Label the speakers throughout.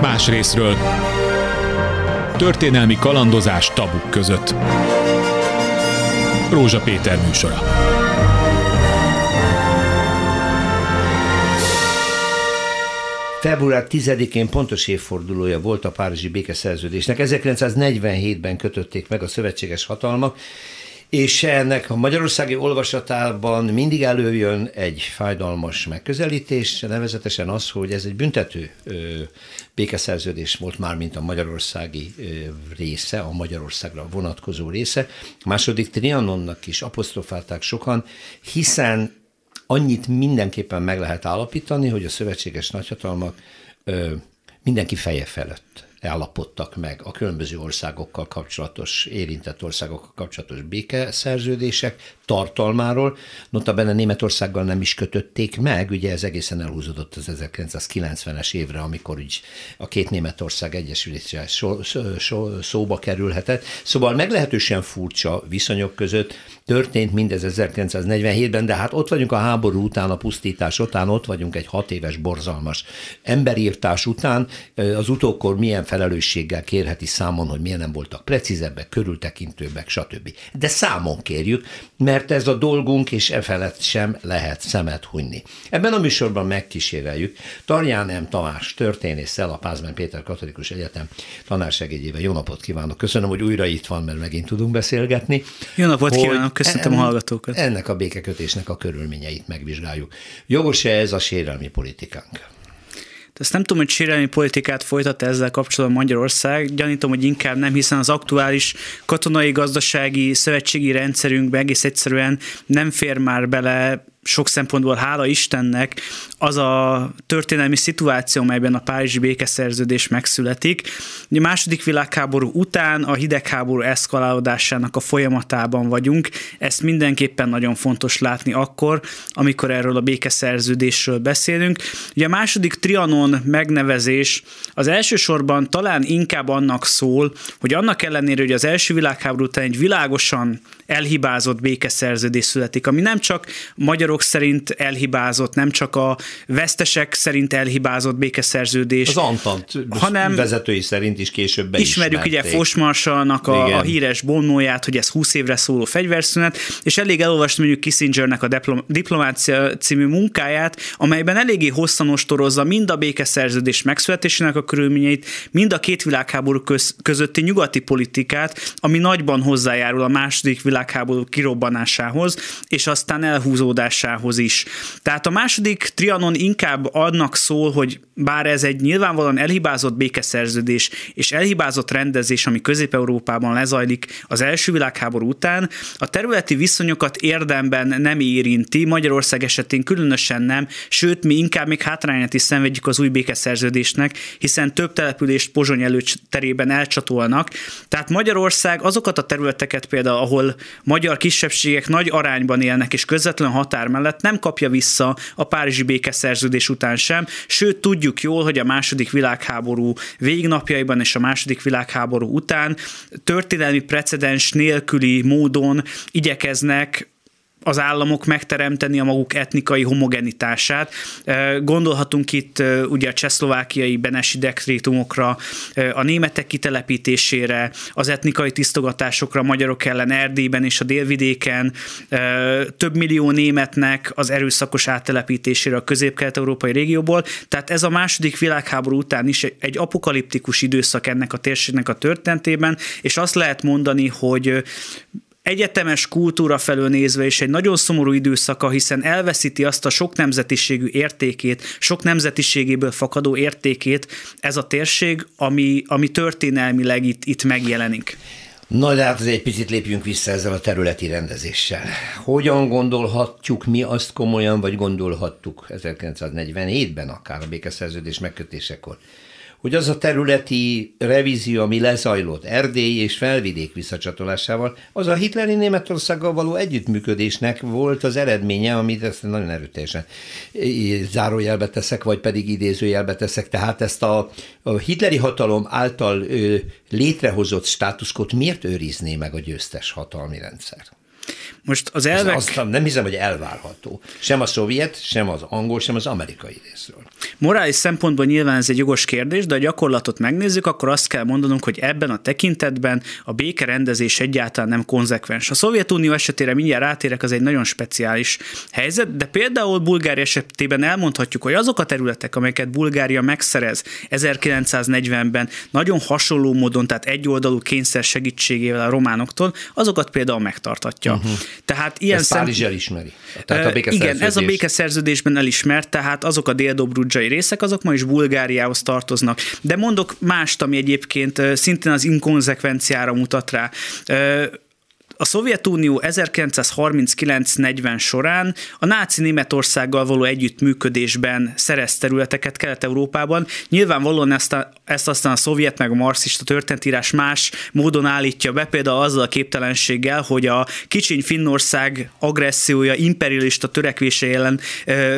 Speaker 1: Más részről történelmi kalandozás tabuk között. Rózsa Péter műsora.
Speaker 2: Február 10-én pontos évfordulója volt a Párizsi békeszerződésnek. 1947-ben kötötték meg a szövetséges hatalmak, és ennek a magyarországi olvasatában mindig előjön egy fájdalmas megközelítés, nevezetesen az, hogy ez egy büntető békeszerződés volt már, mint a magyarországi része, a Magyarországra vonatkozó része. A második Trianonnak is apostrofálták sokan, hiszen annyit mindenképpen meg lehet állapítani, hogy a szövetséges nagyhatalmak mindenki feje felett állapodtak meg a különböző országokkal kapcsolatos, érintett országokkal kapcsolatos békeszerződések tartalmáról. Notabene Németországgal nem is kötötték meg, ugye ez egészen elhúzódott az 1990-es évre, amikor így a két Németország egyesülése so, so, szóba kerülhetett. Szóval meglehetősen furcsa viszonyok között történt mindez 1947-ben, de hát ott vagyunk a háború után, a pusztítás után, ott vagyunk egy hat éves borzalmas emberírtás után. Az utókor milyen felelősséggel kérheti számon, hogy milyen nem voltak precízebbek, körültekintőbbek, stb. De számon kérjük, mert ez a dolgunk, és e felett sem lehet szemet hunyni. Ebben a műsorban megkíséreljük Tarján M. Tamás történésszel, a Pázmány Péter Katolikus Egyetem tanársegédjével. Jó napot kívánok! Köszönöm, hogy újra itt van, mert megint tudunk beszélgetni.
Speaker 3: Jó napot kívánok! Köszöntöm a hallgatókat!
Speaker 2: Ennek a békekötésnek a körülményeit megvizsgáljuk. Jogos-e ez a sérelmi politikánk?
Speaker 3: Ezt nem tudom, hogy sérelmi politikát folytat ezzel kapcsolatban Magyarország. Gyanítom, hogy inkább nem, hiszen az aktuális katonai, gazdasági, szövetségi rendszerünkbe egész egyszerűen nem fér már bele sok szempontból hála Istennek az a történelmi szituáció, melyben a Párizsi békeszerződés megszületik. A második világháború után a hidegháború eszkalálódásának a folyamatában vagyunk. Ezt mindenképpen nagyon fontos látni akkor, amikor erről a békeszerződésről beszélünk. Ugye a második Trianon megnevezés az elsősorban talán inkább annak szól, hogy annak ellenére, hogy az első világháború után egy világosan elhibázott békeszerződés születik, ami nem csak magyarok szerint elhibázott, nem csak a vesztesek szerint elhibázott békeszerződés.
Speaker 2: Az Antant hanem vezetői szerint is később
Speaker 3: Ismerjük ugye Fosmarsalnak a, a híres bonnóját, hogy ez 20 évre szóló fegyverszünet, és elég elolvasni mondjuk Kissingernek a Diplomácia című munkáját, amelyben eléggé hosszan ostorozza mind a békeszerződés megszületésének a körülményeit, mind a két világháború köz, közötti nyugati politikát, ami nagyban hozzájárul a második világháború kirobbanásához, és aztán elhúzódásához is. Tehát a második trianon inkább annak szól, hogy bár ez egy nyilvánvalóan elhibázott békeszerződés és elhibázott rendezés, ami Közép-Európában lezajlik az első világháború után, a területi viszonyokat érdemben nem érinti, Magyarország esetén különösen nem, sőt, mi inkább még hátrányát is szenvedjük az új békeszerződésnek, hiszen több települést Pozsony előterében elcsatolnak. Tehát Magyarország azokat a területeket például, ahol magyar kisebbségek nagy arányban élnek és közvetlen határ mellett nem kapja vissza a Párizsi békeszerződés után sem, sőt tudjuk jól, hogy a második világháború végnapjaiban és a második világháború után történelmi precedens nélküli módon igyekeznek az államok megteremteni a maguk etnikai homogenitását. Gondolhatunk itt ugye a csehszlovákiai benesi dekrétumokra, a németek kitelepítésére, az etnikai tisztogatásokra a magyarok ellen Erdélyben és a délvidéken, több millió németnek az erőszakos áttelepítésére a közép-kelet-európai régióból. Tehát ez a második világháború után is egy apokaliptikus időszak ennek a térségnek a történetében, és azt lehet mondani, hogy egyetemes kultúra felől nézve is egy nagyon szomorú időszaka, hiszen elveszíti azt a sok nemzetiségű értékét, sok nemzetiségéből fakadó értékét ez a térség, ami, ami történelmileg itt, itt megjelenik.
Speaker 2: Na, de hát egy picit lépjünk vissza ezzel a területi rendezéssel. Hogyan gondolhatjuk mi azt komolyan, vagy gondolhattuk 1947-ben akár a békeszerződés megkötésekor, hogy az a területi revízió, ami lezajlott Erdély és felvidék visszacsatolásával, az a hitleri Németországgal való együttműködésnek volt az eredménye, amit ezt nagyon erőteljesen zárójelbe teszek, vagy pedig idézőjelbe teszek. Tehát ezt a, a hitleri hatalom által ö, létrehozott státuszkot miért őrizné meg a győztes hatalmi rendszer?
Speaker 3: Most az elvek...
Speaker 2: Ez azt nem hiszem, hogy elvárható. Sem a szovjet, sem az angol, sem az amerikai részről.
Speaker 3: Morális szempontból nyilván ez egy jogos kérdés, de a gyakorlatot megnézzük, akkor azt kell mondanunk, hogy ebben a tekintetben a békerendezés egyáltalán nem konzekvens. A Szovjetunió esetére mindjárt rátérek, az egy nagyon speciális helyzet, de például Bulgária esetében elmondhatjuk, hogy azok a területek, amelyeket Bulgária megszerez 1940-ben nagyon hasonló módon, tehát egyoldalú kényszer segítségével a románoktól, azokat például megtartatja. Uh-huh.
Speaker 2: Tehát ilyen Ezt Párizs elismeri. Tehát
Speaker 3: a igen, ez a békeszerződésben elismert, tehát azok a déldobrudzsai részek, azok ma is Bulgáriához tartoznak. De mondok mást, ami egyébként szintén az inkonzekvenciára mutat rá. A Szovjetunió 1939-40 során a náci Németországgal való együttműködésben szerez területeket Kelet-Európában. Nyilvánvalóan ezt, a, ezt aztán a szovjet meg a marxista történetírás más módon állítja be, például azzal a képtelenséggel, hogy a kicsiny Finnország agressziója, imperialista törekvése ellen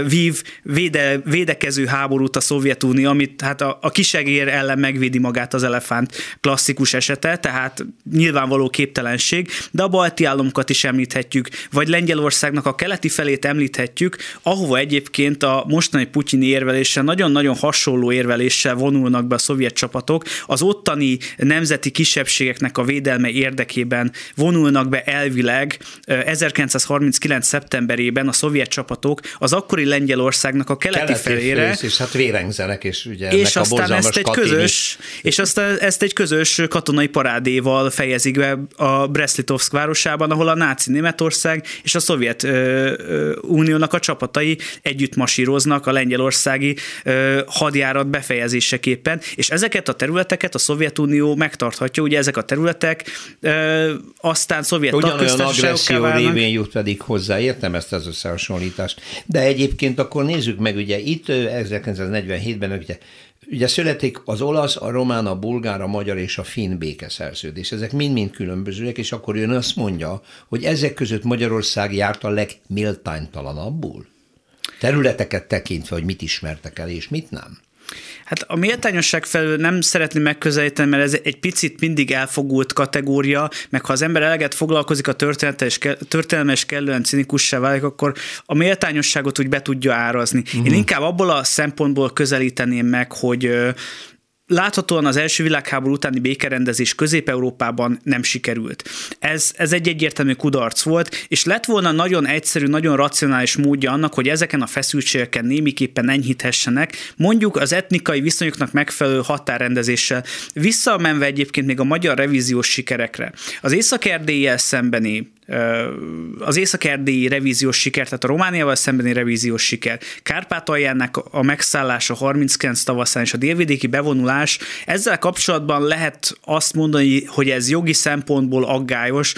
Speaker 3: vív véde, védekező háborút a Szovjetunió, amit hát a, a kisegér ellen megvédi magát az elefánt klasszikus esete, tehát nyilvánvaló képtelenség, de a balti államokat is említhetjük, vagy Lengyelországnak a keleti felét említhetjük, ahova egyébként a mostani putyini érveléssel nagyon-nagyon hasonló érveléssel vonulnak be a szovjet csapatok, az ottani nemzeti kisebbségeknek a védelme érdekében vonulnak be elvileg 1939. szeptemberében a szovjet csapatok az akkori Lengyelországnak a keleti, keleti felére.
Speaker 2: és hát vérengzenek, és ugye
Speaker 3: és aztán ezt egy katini. közös, és aztán ezt egy közös katonai parádéval fejezik be a Brest-Litovsk városában, ahol a náci Németország és a Szovjet Uniónak a csapatai együtt masíroznak a lengyelországi hadjárat befejezéseképpen, és ezeket a területeket a Szovjetunió megtarthatja, ugye ezek a területek aztán szovjet
Speaker 2: Ugyanolyan agresszió révén jut pedig hozzá, értem ezt az összehasonlítást. De egyébként akkor nézzük meg, ugye itt 1947-ben ugye Ugye születik az olasz, a román, a bulgár, a magyar és a finn békeszerződés. Ezek mind-mind különbözőek, és akkor jön azt mondja, hogy ezek között Magyarország járt a legméltánytalanabbul? Területeket tekintve, hogy mit ismertek el és mit nem?
Speaker 3: Hát a méltányosság felől nem szeretném megközelíteni, mert ez egy picit mindig elfogult kategória, meg ha az ember eleget foglalkozik a történettel és, történelme és kellően cinikussá válik, akkor a méltányosságot úgy be tudja árazni. Uh-huh. Én mhm. inkább abból a szempontból közelíteném meg, hogy láthatóan az első világháború utáni békerendezés Közép-Európában nem sikerült. Ez, ez egy egyértelmű kudarc volt, és lett volna nagyon egyszerű, nagyon racionális módja annak, hogy ezeken a feszültségeken némiképpen enyhíthessenek, mondjuk az etnikai viszonyoknak megfelelő határrendezéssel, visszamenve egyébként még a magyar revíziós sikerekre. Az észak szembeni az észak-erdélyi revíziós siker, tehát a Romániával szembeni revíziós siker, Kárpátaljának a megszállása 39 tavaszán és a délvidéki bevonulás, ezzel kapcsolatban lehet azt mondani, hogy ez jogi szempontból aggályos,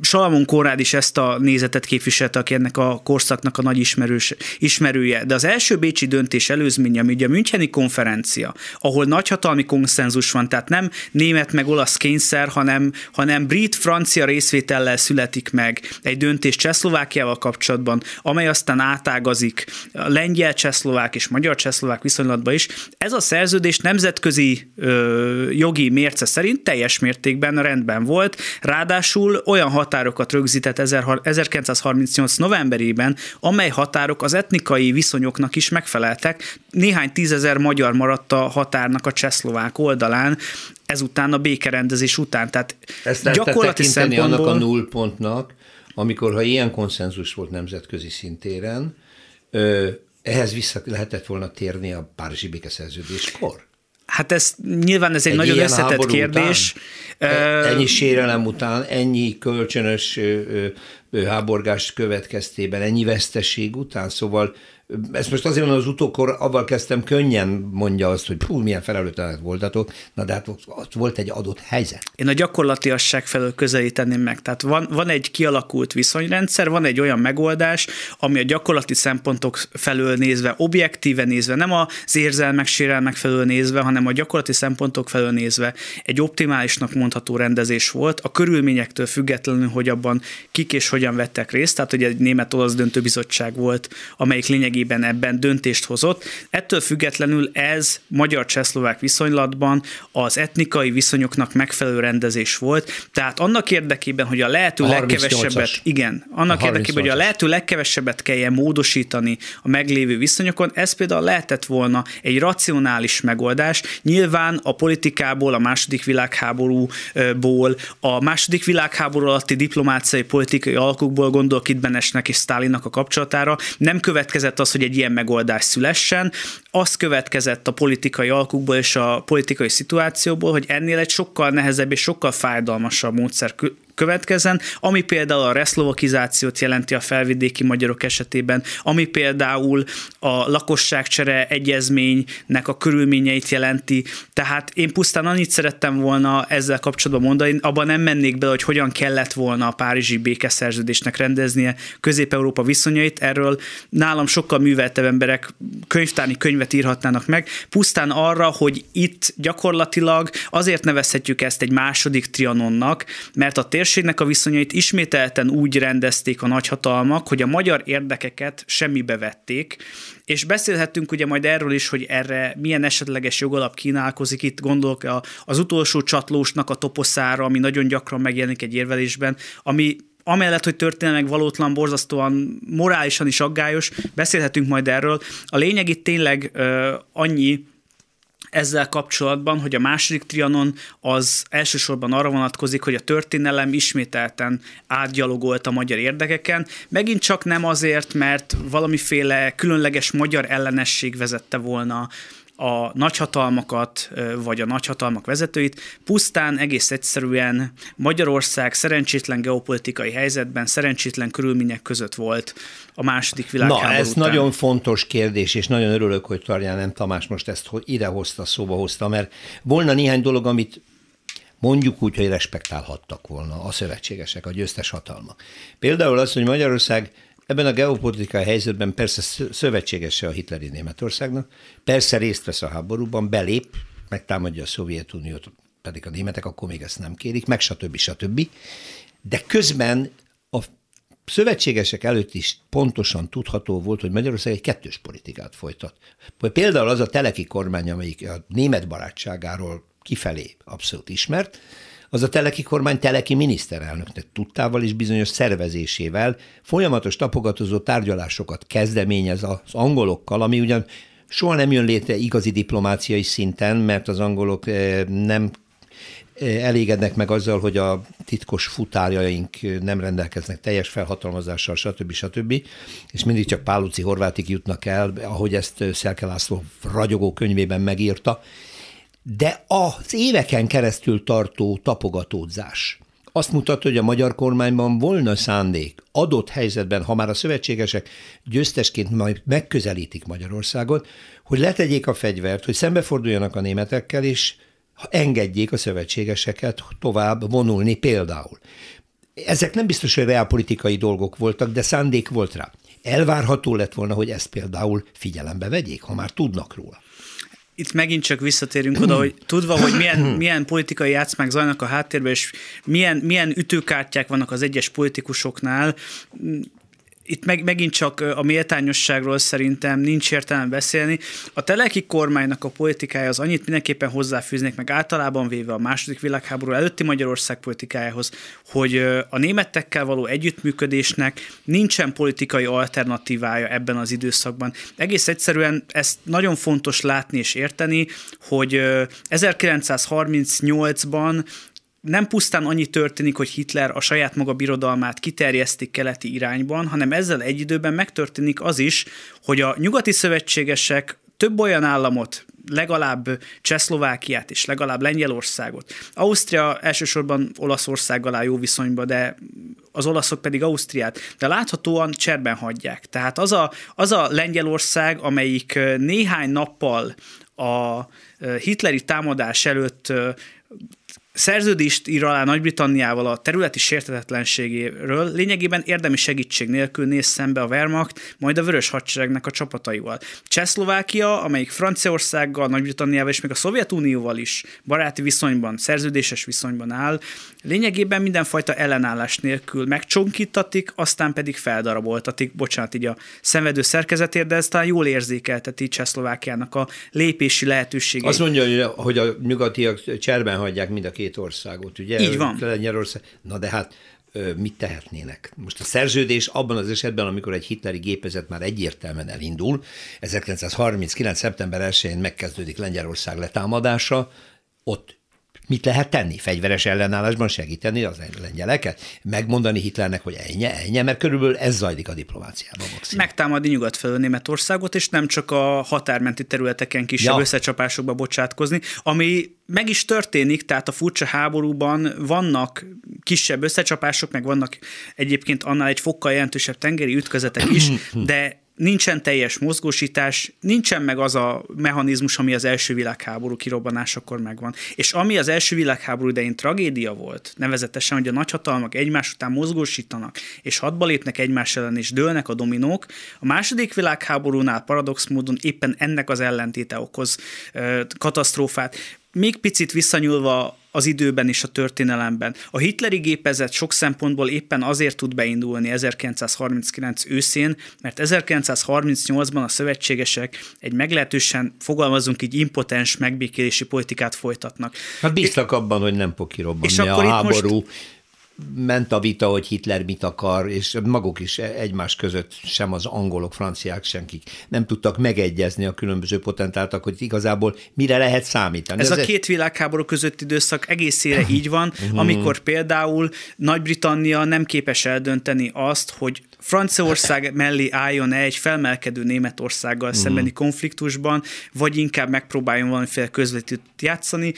Speaker 3: Salamon Konrád is ezt a nézetet képviselte, aki ennek a korszaknak a nagy ismerős, ismerője. De az első bécsi döntés előzménye, ami ugye a Müncheni konferencia, ahol nagyhatalmi konszenzus van, tehát nem német meg olasz kényszer, hanem, hanem brit-francia részvétellel születik meg egy döntés Csehszlovákiával kapcsolatban, amely aztán átágazik a lengyel, csehszlovák és magyar csehszlovák viszonylatban is. Ez a szerződés nemzetközi ö, jogi mérce szerint teljes mértékben rendben volt, ráadásul olyan határokat rögzített 1938. novemberében, amely határok az etnikai viszonyoknak is megfeleltek. Néhány tízezer magyar maradt a határnak a csehszlovák oldalán, ezután a békerendezés után. Tehát
Speaker 2: Ezt gyakorlati szempontból... annak a nullpontnak, amikor ha ilyen konszenzus volt nemzetközi szintéren, ehhez vissza lehetett volna térni a Párizsi békeszerződéskor?
Speaker 3: Hát ez nyilván ez egy, egy nagyon összetett kérdés.
Speaker 2: Után, e, ennyi sérelem után, ennyi kölcsönös háborgás következtében, ennyi veszteség után, szóval ezt most azért mondom, az utókor avval kezdtem, könnyen mondja azt, hogy hú, milyen felelőtlenek voltatok, na de hát ott volt egy adott helyzet.
Speaker 3: Én a gyakorlatiasság felől közelíteném meg. Tehát van, van egy kialakult viszonyrendszer, van egy olyan megoldás, ami a gyakorlati szempontok felől nézve, objektíve nézve, nem az érzelmek, sérelmek felől nézve, hanem a gyakorlati szempontok felől nézve egy optimálisnak mondható rendezés volt, a körülményektől függetlenül, hogy abban kik és hogyan vettek részt, tehát hogy egy német-olasz döntőbizottság volt, amelyik lényegi lényegében ebben döntést hozott. Ettől függetlenül ez magyar-csehszlovák viszonylatban az etnikai viszonyoknak megfelelő rendezés volt. Tehát annak érdekében, hogy a lehető a legkevesebbet, igen, annak érdekében, hogy a lehető legkevesebbet kelljen módosítani a meglévő viszonyokon, ez például lehetett volna egy racionális megoldás. Nyilván a politikából, a második világháborúból, a második világháború alatti diplomáciai politikai alkukból gondolok itt Benesnek és Stálinnak a kapcsolatára, nem következett az, hogy egy ilyen megoldás szülessen, az következett a politikai alkukból és a politikai szituációból, hogy ennél egy sokkal nehezebb és sokkal fájdalmasabb módszer következzen, ami például a reszlovakizációt jelenti a felvidéki magyarok esetében, ami például a lakosságcsere egyezménynek a körülményeit jelenti. Tehát én pusztán annyit szerettem volna ezzel kapcsolatban mondani, abban nem mennék bele, hogy hogyan kellett volna a Párizsi békeszerződésnek rendeznie Közép-Európa viszonyait. Erről nálam sokkal műveltebb emberek könyvtárni könyvet írhatnának meg. Pusztán arra, hogy itt gyakorlatilag azért nevezhetjük ezt egy második trianonnak, mert a térség térségnek a viszonyait ismételten úgy rendezték a nagyhatalmak, hogy a magyar érdekeket semmibe vették, és beszélhettünk ugye majd erről is, hogy erre milyen esetleges jogalap kínálkozik. Itt gondolok az utolsó csatlósnak a toposzára, ami nagyon gyakran megjelenik egy érvelésben, ami amellett, hogy történelmek valótlan, borzasztóan morálisan is aggályos, beszélhetünk majd erről. A lényeg itt tényleg uh, annyi, ezzel kapcsolatban, hogy a második trianon az elsősorban arra vonatkozik, hogy a történelem ismételten átgyalogolt a magyar érdekeken, megint csak nem azért, mert valamiféle különleges magyar ellenesség vezette volna a nagyhatalmakat, vagy a nagyhatalmak vezetőit, pusztán egész egyszerűen Magyarország szerencsétlen geopolitikai helyzetben, szerencsétlen körülmények között volt a második világháború
Speaker 2: Na, ez
Speaker 3: után.
Speaker 2: nagyon fontos kérdés, és nagyon örülök, hogy Tarján nem Tamás most ezt idehozta, szóba hozta, mert volna néhány dolog, amit mondjuk úgy, hogy respektálhattak volna a szövetségesek, a győztes hatalmak. Például az, hogy Magyarország Ebben a geopolitikai helyzetben persze szövetségese a hitleri Németországnak, persze részt vesz a háborúban, belép, megtámadja a Szovjetuniót, pedig a németek akkor még ezt nem kérik, meg stb. stb. De közben a szövetségesek előtt is pontosan tudható volt, hogy Magyarország egy kettős politikát folytat. Például az a teleki kormány, amelyik a német barátságáról kifelé abszolút ismert, az a teleki kormány teleki miniszterelnöknek tudtával és bizonyos szervezésével folyamatos tapogatozó tárgyalásokat kezdeményez az angolokkal, ami ugyan soha nem jön létre igazi diplomáciai szinten, mert az angolok eh, nem eh, elégednek meg azzal, hogy a titkos futárjaink nem rendelkeznek teljes felhatalmazással, stb. stb. És mindig csak Páluci Horvátik jutnak el, ahogy ezt Szelke László ragyogó könyvében megírta, de az éveken keresztül tartó tapogatódzás azt mutatja, hogy a magyar kormányban volna szándék adott helyzetben, ha már a szövetségesek győztesként majd megközelítik Magyarországot, hogy letegyék a fegyvert, hogy szembeforduljanak a németekkel, és engedjék a szövetségeseket tovább vonulni például. Ezek nem biztos, hogy reálpolitikai dolgok voltak, de szándék volt rá. Elvárható lett volna, hogy ezt például figyelembe vegyék, ha már tudnak róla
Speaker 3: itt megint csak visszatérünk oda, hogy tudva, hogy milyen, milyen politikai játszmák zajlanak a háttérben, és milyen, milyen ütőkártyák vannak az egyes politikusoknál, itt meg, megint csak a méltányosságról szerintem nincs értelme beszélni. A teleki kormánynak a politikája az annyit mindenképpen hozzáfűznék, meg általában véve a második világháború előtti Magyarország politikájához, hogy a németekkel való együttműködésnek nincsen politikai alternatívája ebben az időszakban. Egész egyszerűen ezt nagyon fontos látni és érteni, hogy 1938-ban nem pusztán annyi történik, hogy Hitler a saját maga birodalmát kiterjesztik keleti irányban, hanem ezzel egy időben megtörténik az is, hogy a nyugati szövetségesek több olyan államot, legalább Csehszlovákiát és legalább Lengyelországot. Ausztria elsősorban Olaszországgal áll jó viszonyba, de az olaszok pedig Ausztriát, de láthatóan cserben hagyják. Tehát az a, az a Lengyelország, amelyik néhány nappal a hitleri támadás előtt szerződést ír alá Nagy-Britanniával a területi sértetetlenségéről, lényegében érdemi segítség nélkül néz szembe a Wehrmacht, majd a Vörös Hadseregnek a csapataival. Csehszlovákia, amelyik Franciaországgal, Nagy-Britanniával és még a Szovjetunióval is baráti viszonyban, szerződéses viszonyban áll, lényegében mindenfajta ellenállás nélkül megcsonkítatik, aztán pedig feldaraboltatik, bocsánat, így a szenvedő szerkezetért, de ez talán jól érzékelteti Csehszlovákiának a lépési lehetőségét.
Speaker 2: Azt mondja, hogy a nyugatiak cserben hagyják mind a két országot, ugye?
Speaker 3: Így van.
Speaker 2: Lengyelország. Na de hát mit tehetnének? Most a szerződés abban az esetben, amikor egy hitleri gépezet már egyértelműen elindul, 1939. szeptember 1-én megkezdődik Lengyelország letámadása, ott Mit lehet tenni? Fegyveres ellenállásban segíteni az lengyeleket? Megmondani Hitlernek, hogy ennyi, ennyi, mert körülbelül ez zajlik a diplomáciában.
Speaker 3: Maximum. Megtámadni nyugat felől Németországot, és nem csak a határmenti területeken kisebb ja. összecsapásokba bocsátkozni, ami meg is történik, tehát a furcsa háborúban vannak kisebb összecsapások, meg vannak egyébként annál egy fokkal jelentősebb tengeri ütközetek is, de nincsen teljes mozgósítás, nincsen meg az a mechanizmus, ami az első világháború kirobbanásakor megvan. És ami az első világháború idején tragédia volt, nevezetesen, hogy a nagyhatalmak egymás után mozgósítanak, és hadba lépnek egymás ellen, és dőlnek a dominók, a második világháborúnál paradox módon éppen ennek az ellentéte okoz ö, katasztrófát még picit visszanyúlva az időben és a történelemben. A hitleri gépezet sok szempontból éppen azért tud beindulni 1939 őszén, mert 1938-ban a szövetségesek egy meglehetősen, fogalmazunk így, impotens megbékélési politikát folytatnak.
Speaker 2: Hát bíztak abban, hogy nem fog kirobbanni a háború. Most ment a vita, hogy Hitler mit akar, és maguk is egymás között sem az angolok, franciák, senkik nem tudtak megegyezni a különböző potentáltak, hogy igazából mire lehet számítani.
Speaker 3: Ez, Ez a két világháború közötti időszak egészére így van, mhm. amikor például Nagy-Britannia nem képes eldönteni azt, hogy Franciaország mellé álljon egy felmelkedő Németországgal szembeni konfliktusban, vagy inkább megpróbáljon valamiféle közvetítőt játszani.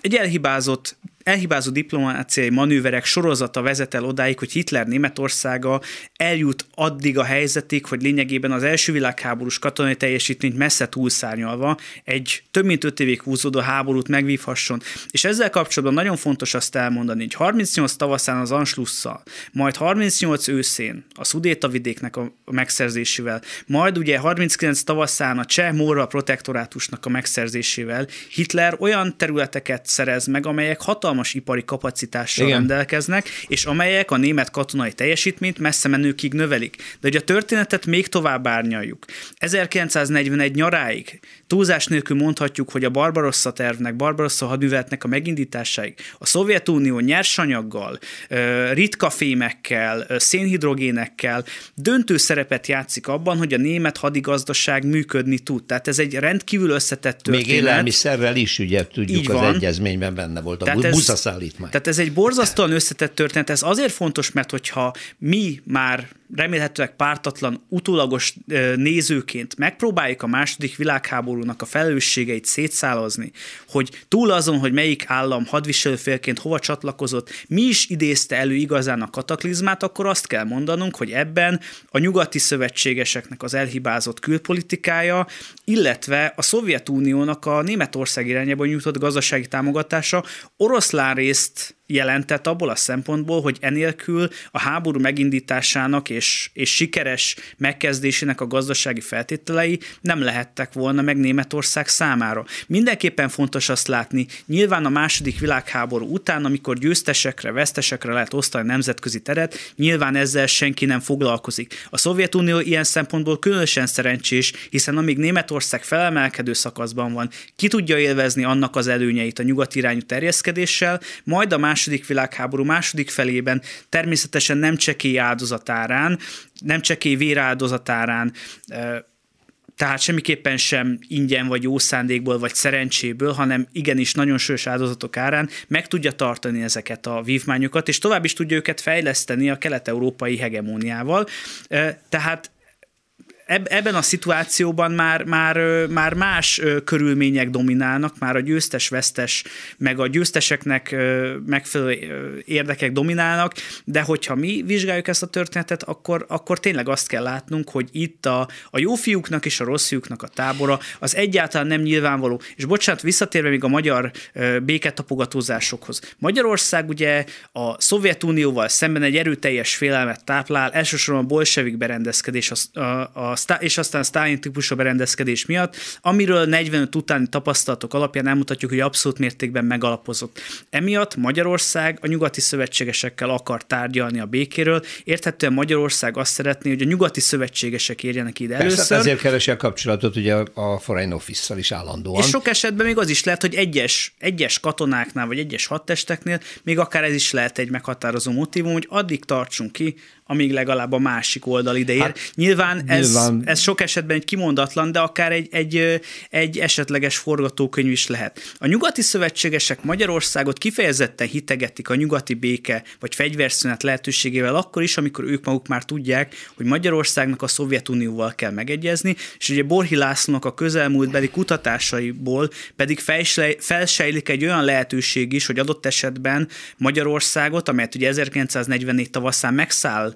Speaker 3: Egy elhibázott elhibázó diplomáciai manőverek sorozata vezet el odáig, hogy Hitler Németországa eljut addig a helyzetig, hogy lényegében az első világháborús katonai teljesítményt messze túlszárnyalva egy több mint öt évig húzódó háborút megvívhasson. És ezzel kapcsolatban nagyon fontos azt elmondani, hogy 38 tavaszán az Anschlusszal, majd 38 őszén a Szudéta vidéknek a megszerzésével, majd ugye 39 tavaszán a cseh Móra protektorátusnak a megszerzésével Hitler olyan területeket szerez meg, amelyek hatalmas hatalmas ipari kapacitással Igen. rendelkeznek, és amelyek a német katonai teljesítményt messze menőkig növelik. De hogy a történetet még tovább árnyaljuk. 1941 nyaráig túlzás nélkül mondhatjuk, hogy a Barbarossa tervnek, Barbarossa hadműveletnek a megindításáig a Szovjetunió nyersanyaggal, ritka fémekkel, szénhidrogénekkel döntő szerepet játszik abban, hogy a német hadigazdaság működni tud. Tehát ez egy rendkívül összetett történet.
Speaker 2: Még élelmiszerrel is, ugye tudjuk, Így az van. egyezményben benne volt a Tehát ez,
Speaker 3: buszaszállítmány. Tehát ez egy borzasztóan összetett történet, ez azért fontos, mert hogyha mi már remélhetőleg pártatlan, utólagos nézőként megpróbáljuk a második világháborúnak a felelősségeit szétszálazni, hogy túl azon, hogy melyik állam hadviselőfélként hova csatlakozott, mi is idézte elő igazán a kataklizmát, akkor azt kell mondanunk, hogy ebben a nyugati szövetségeseknek az elhibázott külpolitikája, illetve a Szovjetuniónak a Németország irányába nyújtott gazdasági támogatása oroszlán részt jelentett abból a szempontból, hogy enélkül a háború megindításának és, és sikeres megkezdésének a gazdasági feltételei nem lehettek volna meg Németország számára. Mindenképpen fontos azt látni, nyilván a második világháború után, amikor győztesekre, vesztesekre lehet osztani nemzetközi teret, nyilván ezzel senki nem foglalkozik. A Szovjetunió ilyen szempontból különösen szerencsés, hiszen amíg Németország felemelkedő szakaszban van, ki tudja élvezni annak az előnyeit a nyugati irányú terjeszkedéssel, majd a második világháború második felében természetesen nem csekély áldozatárán, nem csekély véráldozatárán, tehát semmiképpen sem ingyen vagy jó szándékból vagy szerencséből, hanem igenis nagyon sős áldozatok árán meg tudja tartani ezeket a vívmányokat, és tovább is tudja őket fejleszteni a kelet-európai hegemóniával. Tehát ebben a szituációban már, már, már más körülmények dominálnak, már a győztes-vesztes, meg a győzteseknek megfelelő érdekek dominálnak, de hogyha mi vizsgáljuk ezt a történetet, akkor, akkor tényleg azt kell látnunk, hogy itt a, a jó fiúknak és a rossz fiúknak a tábora az egyáltalán nem nyilvánvaló. És bocsánat, visszatérve még a magyar béketapogatózásokhoz. Magyarország ugye a Szovjetunióval szemben egy erőteljes félelmet táplál, elsősorban a bolsevik berendezkedés a, a, a, és aztán a Stalin típusú berendezkedés miatt, amiről 45 utáni tapasztalatok alapján elmutatjuk, hogy abszolút mértékben megalapozott. Emiatt Magyarország a nyugati szövetségesekkel akar tárgyalni a békéről. Érthetően Magyarország azt szeretné, hogy a nyugati szövetségesek érjenek ide Persze, először.
Speaker 2: ezért keresi a kapcsolatot ugye a Foreign Office-szal is állandóan.
Speaker 3: És sok esetben még az is lehet, hogy egyes, egyes katonáknál vagy egyes hadtesteknél még akár ez is lehet egy meghatározó motivum, hogy addig tartsunk ki, amíg legalább a másik oldal ideér. Hát, nyilván, ez, nyilván ez sok esetben egy kimondatlan, de akár egy, egy, egy esetleges forgatókönyv is lehet. A nyugati szövetségesek Magyarországot kifejezetten hitegetik a nyugati béke vagy fegyverszünet lehetőségével akkor is, amikor ők maguk már tudják, hogy Magyarországnak a Szovjetunióval kell megegyezni, és ugye Borhi Lászlónak a közelmúltbeli kutatásaiból pedig felsejlik egy olyan lehetőség is, hogy adott esetben Magyarországot, amelyet ugye 1944 tavaszán megszáll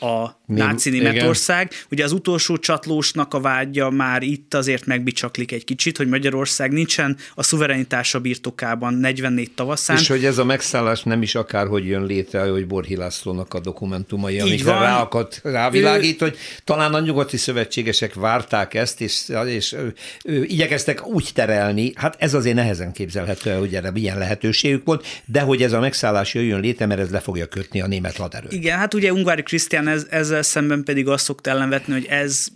Speaker 3: a náci Németország. Ugye az utolsó csatlósnak a vágya már itt azért megbicsaklik egy kicsit, hogy Magyarország nincsen a szuverenitása birtokában 44 tavaszán.
Speaker 2: És hogy ez a megszállás nem is akárhogy jön létre, hogy Borhi Lászlónak a dokumentumai, amikre ráakad, rávilágít, ő... hogy talán a nyugati szövetségesek várták ezt, és, és ő, ő, igyekeztek úgy terelni, hát ez azért nehezen képzelhető, hogy erre milyen lehetőségük volt, de hogy ez a megszállás jöjjön létre, mert ez le fogja kötni a német haderőt.
Speaker 3: Igen, hát ugye Ungvári Krisztián ez, ezzel szemben pedig azt szokta ellenvetni, hogy ez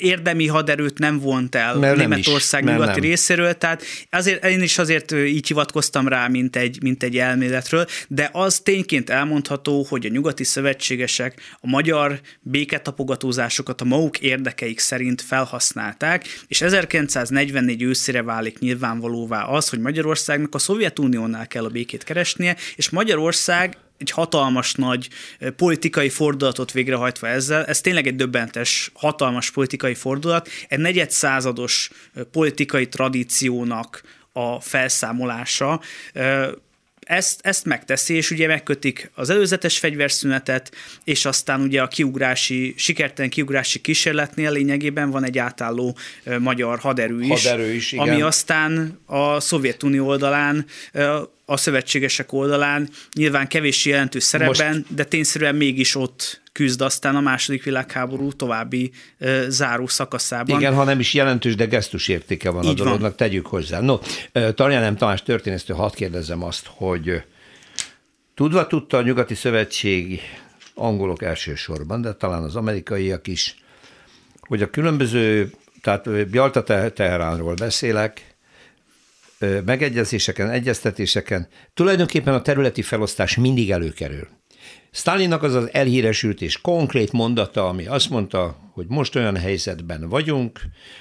Speaker 3: érdemi haderőt nem vont el mert Németország is, nyugati nem. részéről, tehát azért, én is azért így hivatkoztam rá, mint egy, mint egy elméletről, de az tényként elmondható, hogy a nyugati szövetségesek a magyar béketapogatózásokat a maguk érdekeik szerint felhasználták, és 1944 őszére válik nyilvánvalóvá az, hogy Magyarországnak a Szovjetuniónál kell a békét keresnie, és Magyarország egy hatalmas nagy politikai fordulatot végrehajtva ezzel. Ez tényleg egy döbbentes, hatalmas politikai fordulat. Egy negyed százados politikai tradíciónak a felszámolása ezt, ezt megteszi, és ugye megkötik az előzetes fegyverszünetet, és aztán ugye a kiugrási, sikertelen kiugrási kísérletnél lényegében van egy átálló magyar haderő is,
Speaker 2: haderő is igen.
Speaker 3: ami aztán a Szovjetunió oldalán a szövetségesek oldalán nyilván kevés jelentős szerepben, Most... de tényszerűen mégis ott küzd aztán a második világháború további ö, záró szakaszában.
Speaker 2: Igen, ha nem is jelentős, de gesztus értéke van Így a dolognak, van. tegyük hozzá. No, Tarján Tamás történésztől hadd kérdezzem azt, hogy tudva tudta a nyugati szövetség, angolok elsősorban, de talán az amerikaiak is, hogy a különböző, tehát Bialta Teheránról beszélek, megegyezéseken, egyeztetéseken tulajdonképpen a területi felosztás mindig előkerül. Stalinnak az az elhíresült és konkrét mondata, ami azt mondta, hogy most olyan helyzetben vagyunk,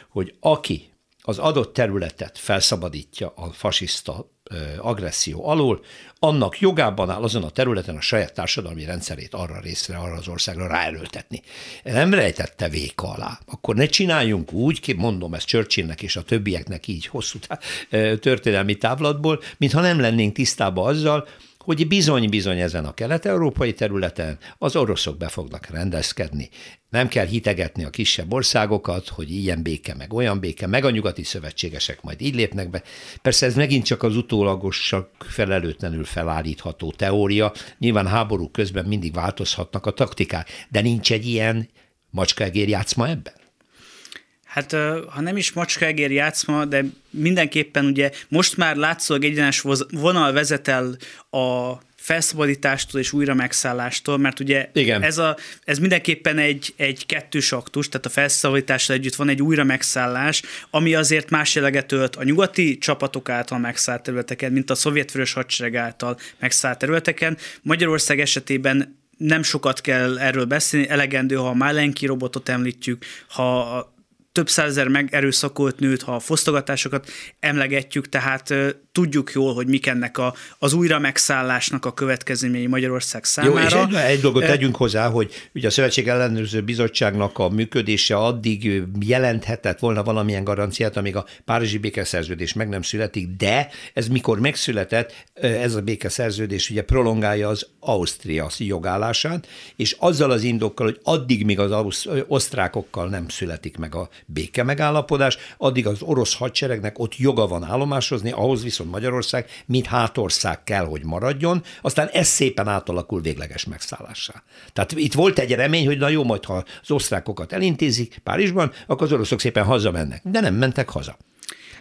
Speaker 2: hogy aki az adott területet felszabadítja a fasiszta agresszió alól, annak jogában áll azon a területen a saját társadalmi rendszerét arra részre, arra az országra ráerőltetni. Nem rejtette véka alá. Akkor ne csináljunk úgy, mondom ezt Churchillnek és a többieknek így hosszú történelmi távlatból, mintha nem lennénk tisztában azzal, hogy bizony-bizony ezen a kelet-európai területen az oroszok be fognak rendezkedni. Nem kell hitegetni a kisebb országokat, hogy ilyen béke, meg olyan béke, meg a nyugati szövetségesek majd így lépnek be. Persze ez megint csak az utólagos, csak felelőtlenül felállítható teória. Nyilván háború közben mindig változhatnak a taktikák, de nincs egy ilyen macskaegér játszma ebben?
Speaker 3: Hát ha nem is macskaegér játszma, de mindenképpen ugye most már látszólag egyenes vonal vezet el a felszabadítástól és újra megszállástól, mert ugye Igen. Ez, a, ez mindenképpen egy, egy kettős aktus, tehát a felszabadítással együtt van egy újra megszállás, ami azért más jeleget ölt a nyugati csapatok által megszállt területeken, mint a szovjetvörös hadsereg által megszállt területeken. Magyarország esetében nem sokat kell erről beszélni, elegendő, ha a Málenki robotot említjük, ha több százezer megerőszakolt nőt, ha a fosztogatásokat emlegetjük, tehát tudjuk jól, hogy mik ennek a, az újra megszállásnak a következményei Magyarország számára.
Speaker 2: Jó, és egy, egy dolgot tegyünk hozzá, hogy ugye a Szövetség Ellenőrző Bizottságnak a működése addig jelenthetett volna valamilyen garanciát, amíg a Párizsi békeszerződés meg nem születik, de ez mikor megszületett, ez a békeszerződés ugye prolongálja az Ausztria jogállását, és azzal az indokkal, hogy addig, míg az osztrákokkal nem születik meg a béke megállapodás, addig az orosz hadseregnek ott joga van állomásozni, ahhoz viszont Magyarország, mint hátország kell, hogy maradjon, aztán ez szépen átalakul végleges megszállássá. Tehát itt volt egy remény, hogy na jó, majd ha az osztrákokat elintézik Párizsban, akkor az oroszok szépen hazamennek. De nem mentek haza.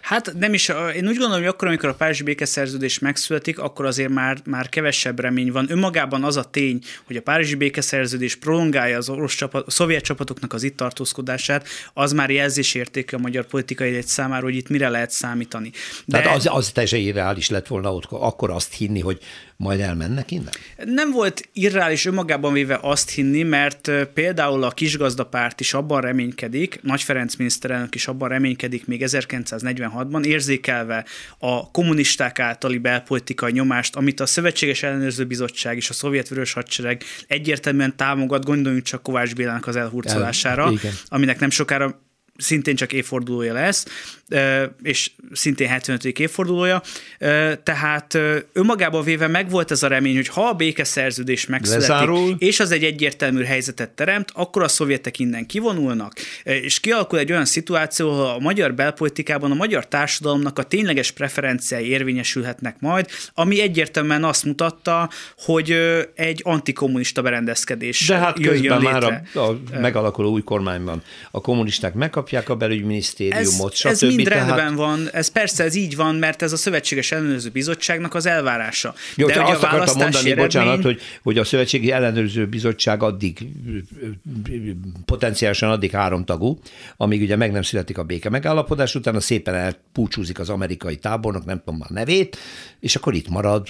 Speaker 3: Hát nem is, én úgy gondolom, hogy akkor, amikor a Párizsi békeszerződés megszületik, akkor azért már, már kevesebb remény van. Önmagában az a tény, hogy a Párizsi békeszerződés prolongálja az orosz csapat, a szovjet csapatoknak az itt tartózkodását, az már jelzésértéke a magyar politikai egy számára, hogy itt mire lehet számítani.
Speaker 2: De... Tehát az, az teljesen irreális lett volna ott, akkor azt hinni, hogy majd elmennek innen?
Speaker 3: Nem volt irreális önmagában véve azt hinni, mert például a kisgazdapárt is abban reménykedik, Nagy Ferenc miniszterelnök is abban reménykedik még 1946-ban, érzékelve a kommunisták általi belpolitikai nyomást, amit a Szövetséges Ellenőrző Bizottság és a Szovjet Vörös Hadsereg egyértelműen támogat, gondoljunk csak Kovács Bélának az elhurcolására, El, aminek nem sokára szintén csak évfordulója lesz, és szintén 75. évfordulója, tehát önmagában véve megvolt ez a remény, hogy ha a békeszerződés megszületik, Lezárul. és az egy egyértelmű helyzetet teremt, akkor a szovjetek innen kivonulnak, és kialakul egy olyan szituáció, ahol a magyar belpolitikában a magyar társadalomnak a tényleges preferenciái érvényesülhetnek majd, ami egyértelműen azt mutatta, hogy egy antikommunista berendezkedés
Speaker 2: De hát közben létre. már a, a megalakuló új kormányban a kommunisták megkapják a belügyminisztériumot,
Speaker 3: ez, ez mind tehát... rendben van, ez persze ez így van, mert ez a Szövetséges Ellenőrző Bizottságnak az elvárása.
Speaker 2: Jó, De azt akartam mondani, eredmény... bocsánat, hogy, hogy a Szövetségi Ellenőrző Bizottság addig potenciálisan addig háromtagú, amíg ugye meg nem születik a béke megállapodás, utána szépen elpúcsúzik az amerikai tábornok, nem tudom már nevét, és akkor itt marad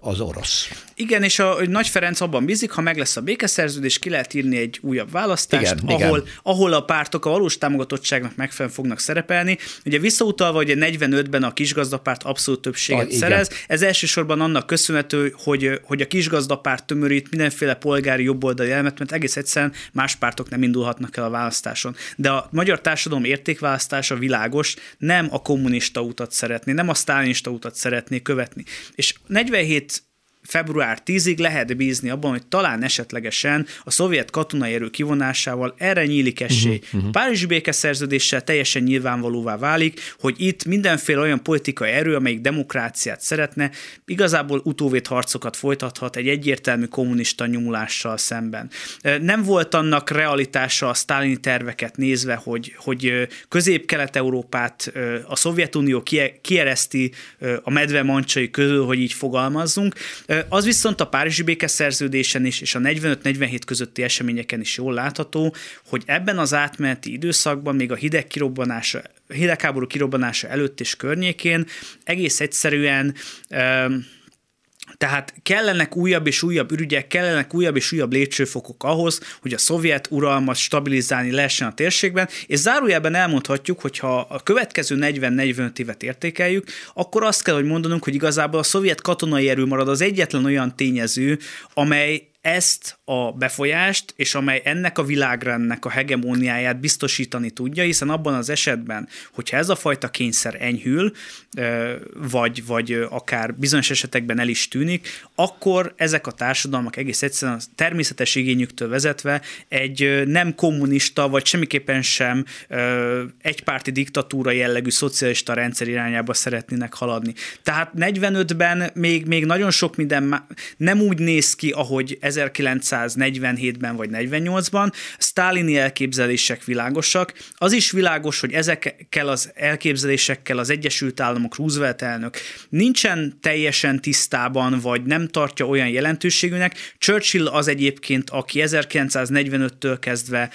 Speaker 2: az orosz.
Speaker 3: Igen, és a Nagy Ferenc abban bízik, ha meg lesz a békeszerződés, ki lehet írni egy újabb választást, igen, ahol, igen. ahol a pártok a valós támogatottságnak megfelelően fognak szerepelni, Ugye visszautalva, hogy 45-ben a kisgazdapárt abszolút többséget a, szerez, igen. ez elsősorban annak köszönhető, hogy, hogy a kisgazdapárt tömörít mindenféle polgári jobboldali elemet, mert egész egyszerűen más pártok nem indulhatnak el a választáson. De a magyar társadalom értékválasztása világos, nem a kommunista utat szeretné, nem a sztálinista utat szeretné követni. És 47 február 10-ig lehet bízni abban, hogy talán esetlegesen a szovjet katonai erő kivonásával erre nyílik esély. Uh-huh, uh-huh. Párizsi békeszerződéssel teljesen nyilvánvalóvá válik, hogy itt mindenféle olyan politikai erő, amelyik demokráciát szeretne, igazából utóvét harcokat folytathat egy egyértelmű kommunista nyomulással szemben. Nem volt annak realitása a sztálini terveket nézve, hogy, hogy közép-kelet-európát a Szovjetunió kiereszti a medve mancsai közül, hogy így fogalmazzunk. Az viszont a Párizsi békeszerződésen is, és a 45-47 közötti eseményeken is jól látható, hogy ebben az átmeneti időszakban, még a hideg kirobbanása, hidegháború kirobbanása előtt és környékén egész egyszerűen tehát kellenek újabb és újabb ürügyek, kellenek újabb és újabb lépcsőfokok ahhoz, hogy a szovjet uralmat stabilizálni lehessen a térségben, és zárójelben elmondhatjuk, hogy ha a következő 40-45 évet értékeljük, akkor azt kell, hogy mondanunk, hogy igazából a szovjet katonai erő marad az egyetlen olyan tényező, amely ezt a befolyást, és amely ennek a világrendnek a hegemóniáját biztosítani tudja, hiszen abban az esetben, hogyha ez a fajta kényszer enyhül, vagy, vagy akár bizonyos esetekben el is tűnik, akkor ezek a társadalmak egész egyszerűen a természetes igényüktől vezetve egy nem kommunista, vagy semmiképpen sem egypárti diktatúra jellegű szocialista rendszer irányába szeretnének haladni. Tehát 45-ben még, még nagyon sok minden nem úgy néz ki, ahogy 1947-ben vagy 48-ban, sztálini elképzelések világosak. Az is világos, hogy ezekkel az elképzelésekkel az Egyesült Államok Roosevelt elnök nincsen teljesen tisztában, vagy nem tartja olyan jelentőségűnek. Churchill az egyébként, aki 1945-től kezdve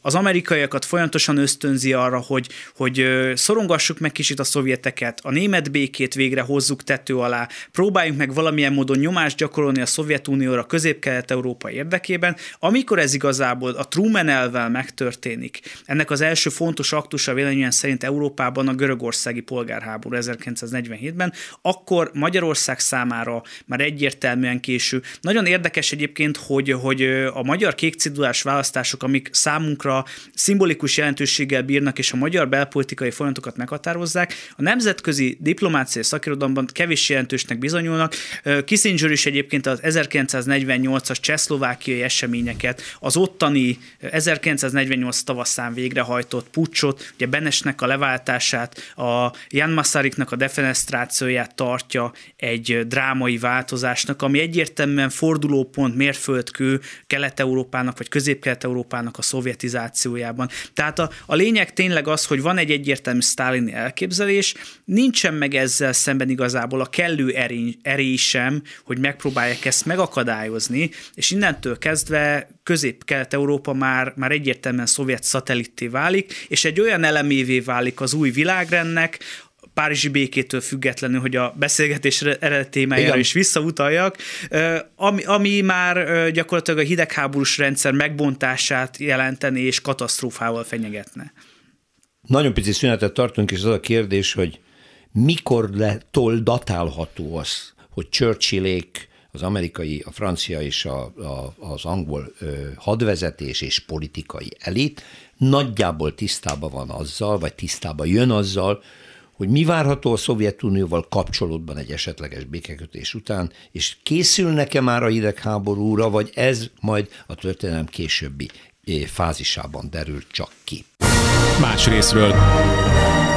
Speaker 3: az amerikaiakat folyamatosan ösztönzi arra, hogy, hogy szorongassuk meg kicsit a szovjeteket, a német békét végre hozzuk tető alá, próbáljunk meg valamilyen módon nyomást gyakorolni a Szovjetunióra, közel közép-kelet-európa érdekében, amikor ez igazából a Truman elvel megtörténik, ennek az első fontos aktusa véleményen szerint Európában a görögországi polgárháború 1947-ben, akkor Magyarország számára már egyértelműen késő. Nagyon érdekes egyébként, hogy, hogy a magyar kékcidulás választások, amik számunkra szimbolikus jelentőséggel bírnak, és a magyar belpolitikai folyamatokat meghatározzák, a nemzetközi diplomáciai szakirodalomban kevés jelentősnek bizonyulnak. Kissinger is egyébként az 1948-as csehszlovákiai eseményeket, az ottani 1948 tavaszán végrehajtott pucsot, ugye Benesnek a leváltását, a Jan Masaryknak a defenestrációját tartja egy drámai változásnak, ami egyértelműen fordulópont, mérföldkő Kelet-Európának vagy Közép-Kelet-Európának a szovjetizációjában. Tehát a, a lényeg tényleg az, hogy van egy egyértelmű sztálini elképzelés, nincsen meg ezzel szemben igazából a kellő erény, erély sem, hogy megpróbálják ezt megakadályozni, és innentől kezdve Közép-Kelet-Európa már, már egyértelműen szovjet szatellitté válik, és egy olyan elemévé válik az új világrendnek, Párizsi békétől függetlenül, hogy a beszélgetés eredeti témájára is visszautaljak, ami, ami már gyakorlatilag a hidegháborús rendszer megbontását jelenteni és katasztrófával fenyegetne.
Speaker 2: Nagyon pici szünetet tartunk, és az a kérdés, hogy mikor letól datálható az, hogy Churchillék, az amerikai, a francia és a, a, az angol ö, hadvezetés és politikai elit nagyjából tisztában van azzal, vagy tisztában jön azzal, hogy mi várható a Szovjetunióval kapcsolatban egy esetleges békekötés után, és készülnek-e már a hidegháborúra, vagy ez majd a történelem későbbi fázisában derül csak ki.
Speaker 1: Más részről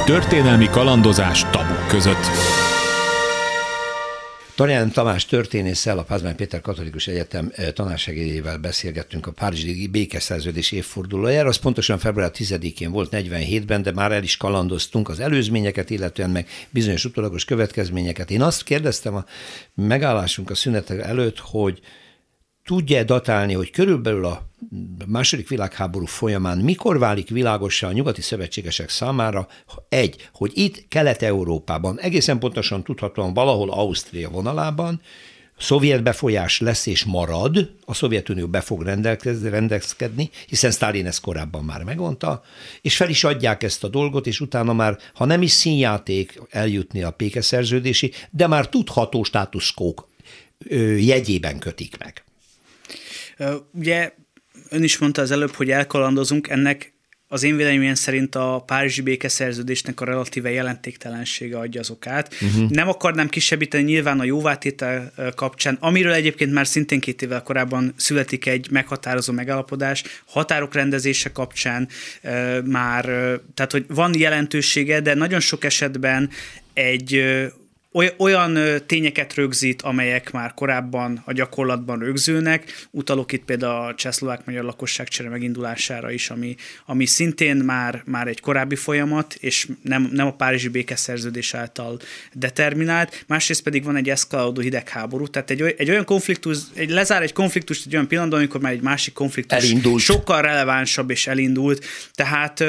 Speaker 1: történelmi kalandozás tabuk között.
Speaker 2: Tarján Tamás történésszel, a Pázmány Péter Katolikus Egyetem eh, tanársegélyével beszélgettünk a Párizsi békeszerződés évfordulójára. Az pontosan február 10-én volt 47-ben, de már el is kalandoztunk az előzményeket, illetően meg bizonyos utolagos következményeket. Én azt kérdeztem a megállásunk a szünetek előtt, hogy tudja datálni, hogy körülbelül a második világháború folyamán mikor válik világossá a nyugati szövetségesek számára, egy, hogy itt Kelet-Európában, egészen pontosan tudhatóan valahol Ausztria vonalában, szovjet befolyás lesz és marad, a Szovjetunió be fog rendelkezni, hiszen Stalin ezt korábban már megmondta, és fel is adják ezt a dolgot, és utána már, ha nem is színjáték eljutni a pékeszerződési, de már tudható státuszkók jegyében kötik meg.
Speaker 3: Ugye ön is mondta az előbb, hogy elkalandozunk, ennek az én véleményem szerint a Párizsi békeszerződésnek a relatíve jelentéktelensége adja az okát. Uh-huh. Nem akarnám kisebbíteni nyilván a jóvátétel kapcsán, amiről egyébként már szintén két évvel korábban születik egy meghatározó megállapodás, határok rendezése kapcsán már, tehát hogy van jelentősége, de nagyon sok esetben egy olyan tényeket rögzít, amelyek már korábban a gyakorlatban rögzülnek. Utalok itt például a csehszlovák-magyar lakosságcsere megindulására is, ami, ami szintén már, már egy korábbi folyamat, és nem, nem a Párizsi békeszerződés által determinált. Másrészt pedig van egy eszkalódó hidegháború, tehát egy, egy olyan konfliktus, egy lezár egy konfliktust egy olyan pillanatban, amikor már egy másik konfliktus elindult. sokkal relevánsabb és elindult. Tehát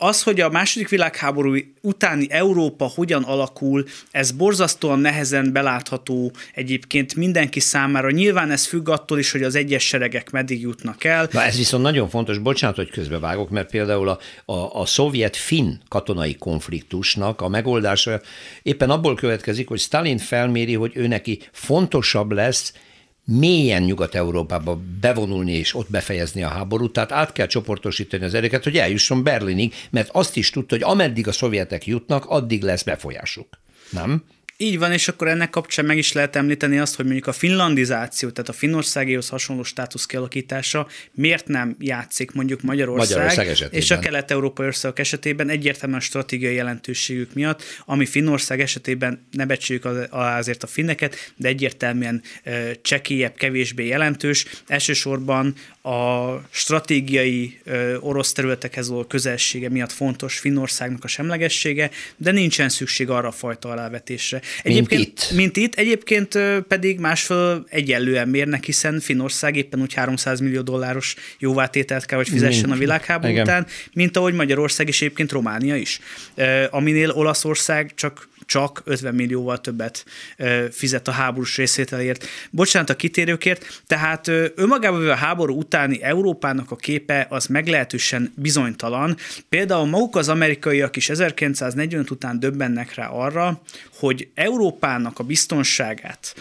Speaker 3: az, hogy a második világháború utáni Európa hogyan alakul, ez borzasztóan nehezen belátható egyébként mindenki számára. Nyilván ez függ attól is, hogy az egyes seregek meddig jutnak el.
Speaker 2: Na ez viszont nagyon fontos, bocsánat, hogy közbevágok, mert például a, a, a szovjet-finn katonai konfliktusnak a megoldása éppen abból következik, hogy Stalin felméri, hogy ő neki fontosabb lesz mélyen Nyugat-Európába bevonulni és ott befejezni a háborút, tehát át kell csoportosítani az erőket, hogy eljusson Berlinig, mert azt is tudta, hogy ameddig a szovjetek jutnak, addig lesz befolyásuk. Nem?
Speaker 3: Így van, és akkor ennek kapcsán meg is lehet említeni azt, hogy mondjuk a finlandizáció, tehát a finnországéhoz hasonló státusz kialakítása miért nem játszik mondjuk Magyarország, Magyarország és a kelet-európai országok esetében egyértelműen stratégiai jelentőségük miatt, ami Finnország esetében ne becsüljük azért a finneket, de egyértelműen csekélyebb, kevésbé jelentős. Elsősorban a stratégiai orosz területekhez való közelsége miatt fontos Finnországnak a semlegessége, de nincsen szükség arra a fajta alávetésre.
Speaker 2: Egyébként, mint itt.
Speaker 3: Mint itt, egyébként pedig másfél egyenlően mérnek, hiszen Finország éppen úgy 300 millió dolláros jóvátételt kell, hogy fizessen mint. a világháború után, mint ahogy Magyarország és egyébként Románia is, aminél Olaszország csak csak 50 millióval többet fizet a háborús részvételért. Bocsánat a kitérőkért, tehát önmagában a háború utáni Európának a képe az meglehetősen bizonytalan. Például maguk az amerikaiak is 1945 után döbbennek rá arra, hogy Európának a biztonságát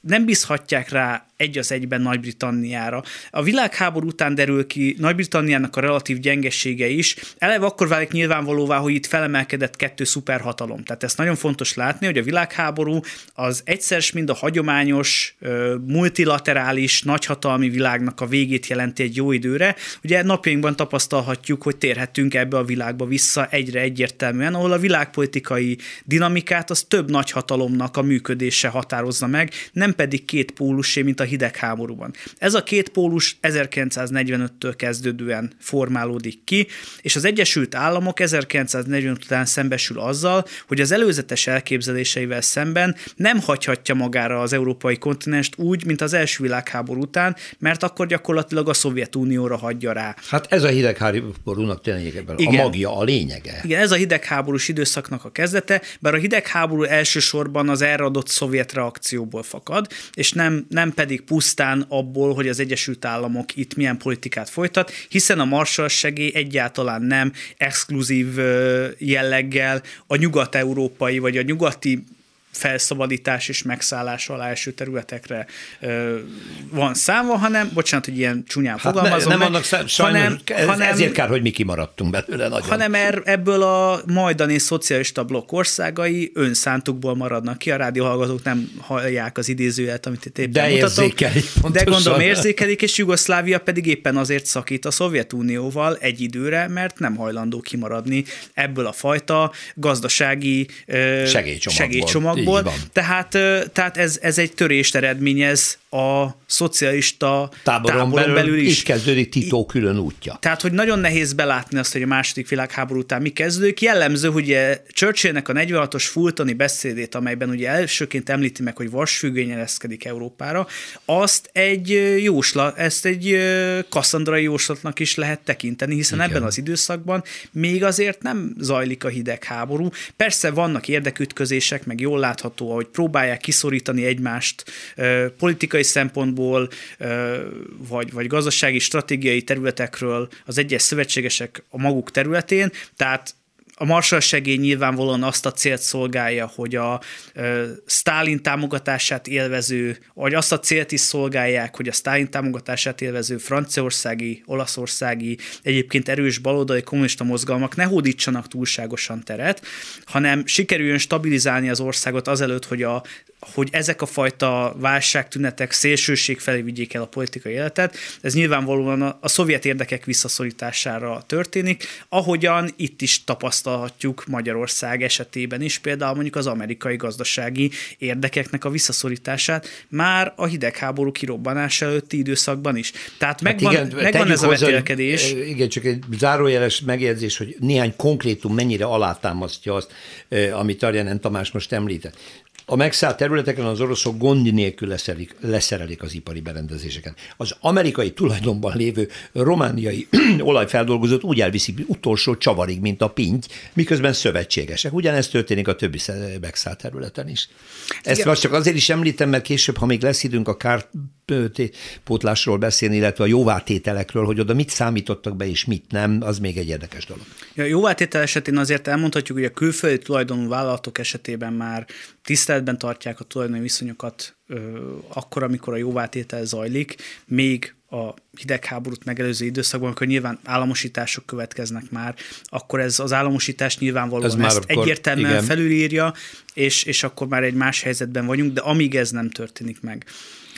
Speaker 3: nem bízhatják rá egy az egyben Nagy-Britanniára. A világháború után derül ki Nagy-Britanniának a relatív gyengesége is. Eleve akkor válik nyilvánvalóvá, hogy itt felemelkedett kettő szuperhatalom. Tehát ezt nagyon fontos látni, hogy a világháború az egyszer mind a hagyományos, multilaterális, nagyhatalmi világnak a végét jelenti egy jó időre. Ugye napjainkban tapasztalhatjuk, hogy térhetünk ebbe a világba vissza egyre egyértelműen, ahol a világpolitikai dinamikát az több nagyhatalomnak a működése határozza meg, nem pedig két pólusé, mint a hidegháborúban. Ez a két pólus 1945-től kezdődően formálódik ki, és az Egyesült Államok 1945 után szembesül azzal, hogy az előzetes elképzeléseivel szemben nem hagyhatja magára az európai kontinenst úgy, mint az első világháború után, mert akkor gyakorlatilag a Szovjetunióra hagyja rá.
Speaker 2: Hát ez a hidegháborúnak tényleg a magja, a lényege.
Speaker 3: Igen, ez a hidegháborús időszaknak a kezdete, bár a hidegháború elsősorban az erre adott szovjet reakcióból fakad, és nem, nem pedig pusztán abból, hogy az Egyesült Államok itt milyen politikát folytat, hiszen a Marshall segély egyáltalán nem exkluzív jelleggel a nyugat-európai vagy a nyugati felszabadítás és megszállás alá első területekre ö, van számva, hanem, bocsánat, hogy ilyen csúnyán hát fogalmazom
Speaker 2: ne, nem meg, annak szám, sajnos, hanem, ez, hanem, ezért kár, hogy mi kimaradtunk belőle nagyon.
Speaker 3: Hanem er, ebből a majdani szocialista blokk országai önszántukból maradnak ki, a rádióhallgatók nem hallják az idézőjelet, amit itt éppen
Speaker 2: de
Speaker 3: mutatok.
Speaker 2: Érzékelik,
Speaker 3: de gondolom érzékelik, és Jugoszlávia pedig éppen azért szakít a Szovjetunióval egy időre, mert nem hajlandó kimaradni ebből a fajta gazdasági segélycsomagból. segélycsomagból szempontból. Tehát, tehát ez, ez egy törést eredményez a szocialista táboron, táboron belül, belül is.
Speaker 2: Itt kezdődik Tito külön útja.
Speaker 3: Tehát, hogy nagyon nehéz belátni azt, hogy a második világháború után mi kezdődik. Jellemző, hogy Churchillnek a 46-os Fultoni beszédét, amelyben ugye elsőként említi meg, hogy vasfüggöny ereszkedik Európára, azt egy jóslat, ezt egy kasszandrai jóslatnak is lehet tekinteni, hiszen Igen. ebben az időszakban még azért nem zajlik a hidegháború. Persze vannak érdekütközések, meg jól látható, hogy próbálják kiszorítani egymást politikai szempontból, vagy, vagy gazdasági, stratégiai területekről az egyes szövetségesek a maguk területén, tehát a Marshall segély nyilvánvalóan azt a célt szolgálja, hogy a e, Stalin támogatását élvező, vagy azt a célt is szolgálják, hogy a Stalin támogatását élvező franciaországi, olaszországi, egyébként erős baloldali kommunista mozgalmak ne hódítsanak túlságosan teret, hanem sikerüljön stabilizálni az országot azelőtt, hogy a hogy ezek a fajta válságtünetek szélsőség felé vigyék el a politikai életet. Ez nyilvánvalóan a, a szovjet érdekek visszaszorítására történik, ahogyan itt is tapasztalhatjuk Magyarország esetében is, például mondjuk az amerikai gazdasági érdekeknek a visszaszorítását már a hidegháború kirobbanása előtti időszakban is. Tehát megvan, hát igen, megvan ez a vetélkedés.
Speaker 2: Igen, csak egy zárójeles megjegyzés, hogy néhány konkrétum mennyire alátámasztja azt, amit Arján Tamás most említett. A megszállt területeken az oroszok gond nélkül leszerelik, leszerelik az ipari berendezéseket. Az amerikai tulajdonban lévő romániai olajfeldolgozót úgy elviszik utolsó csavarig, mint a pinty, miközben szövetségesek. Ugyanezt történik a többi megszállt területen is. Ezt Igen. most csak azért is említem, mert később, ha még lesz időnk a kárpótlásról beszélni, illetve a jóvátételekről, hogy oda mit számítottak be és mit nem, az még egy érdekes dolog.
Speaker 3: A jóvátétel esetén azért elmondhatjuk, hogy a külföldi tulajdonú vállalatok esetében már tiszteletben tartják a tulajdoni viszonyokat akkor, amikor a jóvátétel zajlik, még a hidegháborút megelőző időszakban, amikor nyilván államosítások következnek már, akkor ez az államosítás nyilvánvalóan ez ezt akkor, egyértelműen igen. felülírja, és, és akkor már egy más helyzetben vagyunk, de amíg ez nem történik meg,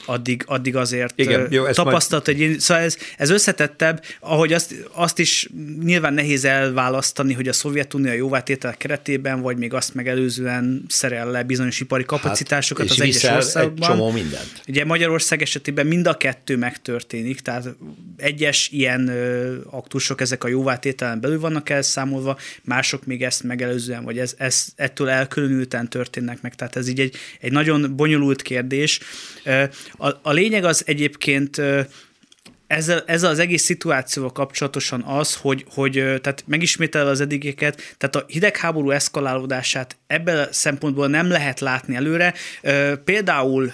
Speaker 3: addig, addig azért Igen, jó, tapasztalt, majd... hogy szóval ez, ez összetettebb, ahogy azt, azt is nyilván nehéz elválasztani, hogy a Szovjetunió jóvátétel keretében, vagy még azt megelőzően szerel le bizonyos ipari hát, kapacitásokat hát, az egyes országokban.
Speaker 2: Egy csomó mindent.
Speaker 3: Ugye Magyarország esetében mind a kettő megtörténik, tehát egyes ilyen ö, aktusok ezek a jóvátételen belül vannak elszámolva, mások még ezt megelőzően, vagy ez, ez ettől elkülönülten történnek meg, tehát ez így egy, egy nagyon bonyolult kérdés. A, a lényeg az egyébként ezzel, ezzel az egész szituációval kapcsolatosan az, hogy, hogy tehát megismételve az eddigeket, tehát a hidegháború eszkalálódását ebből a szempontból nem lehet látni előre. Például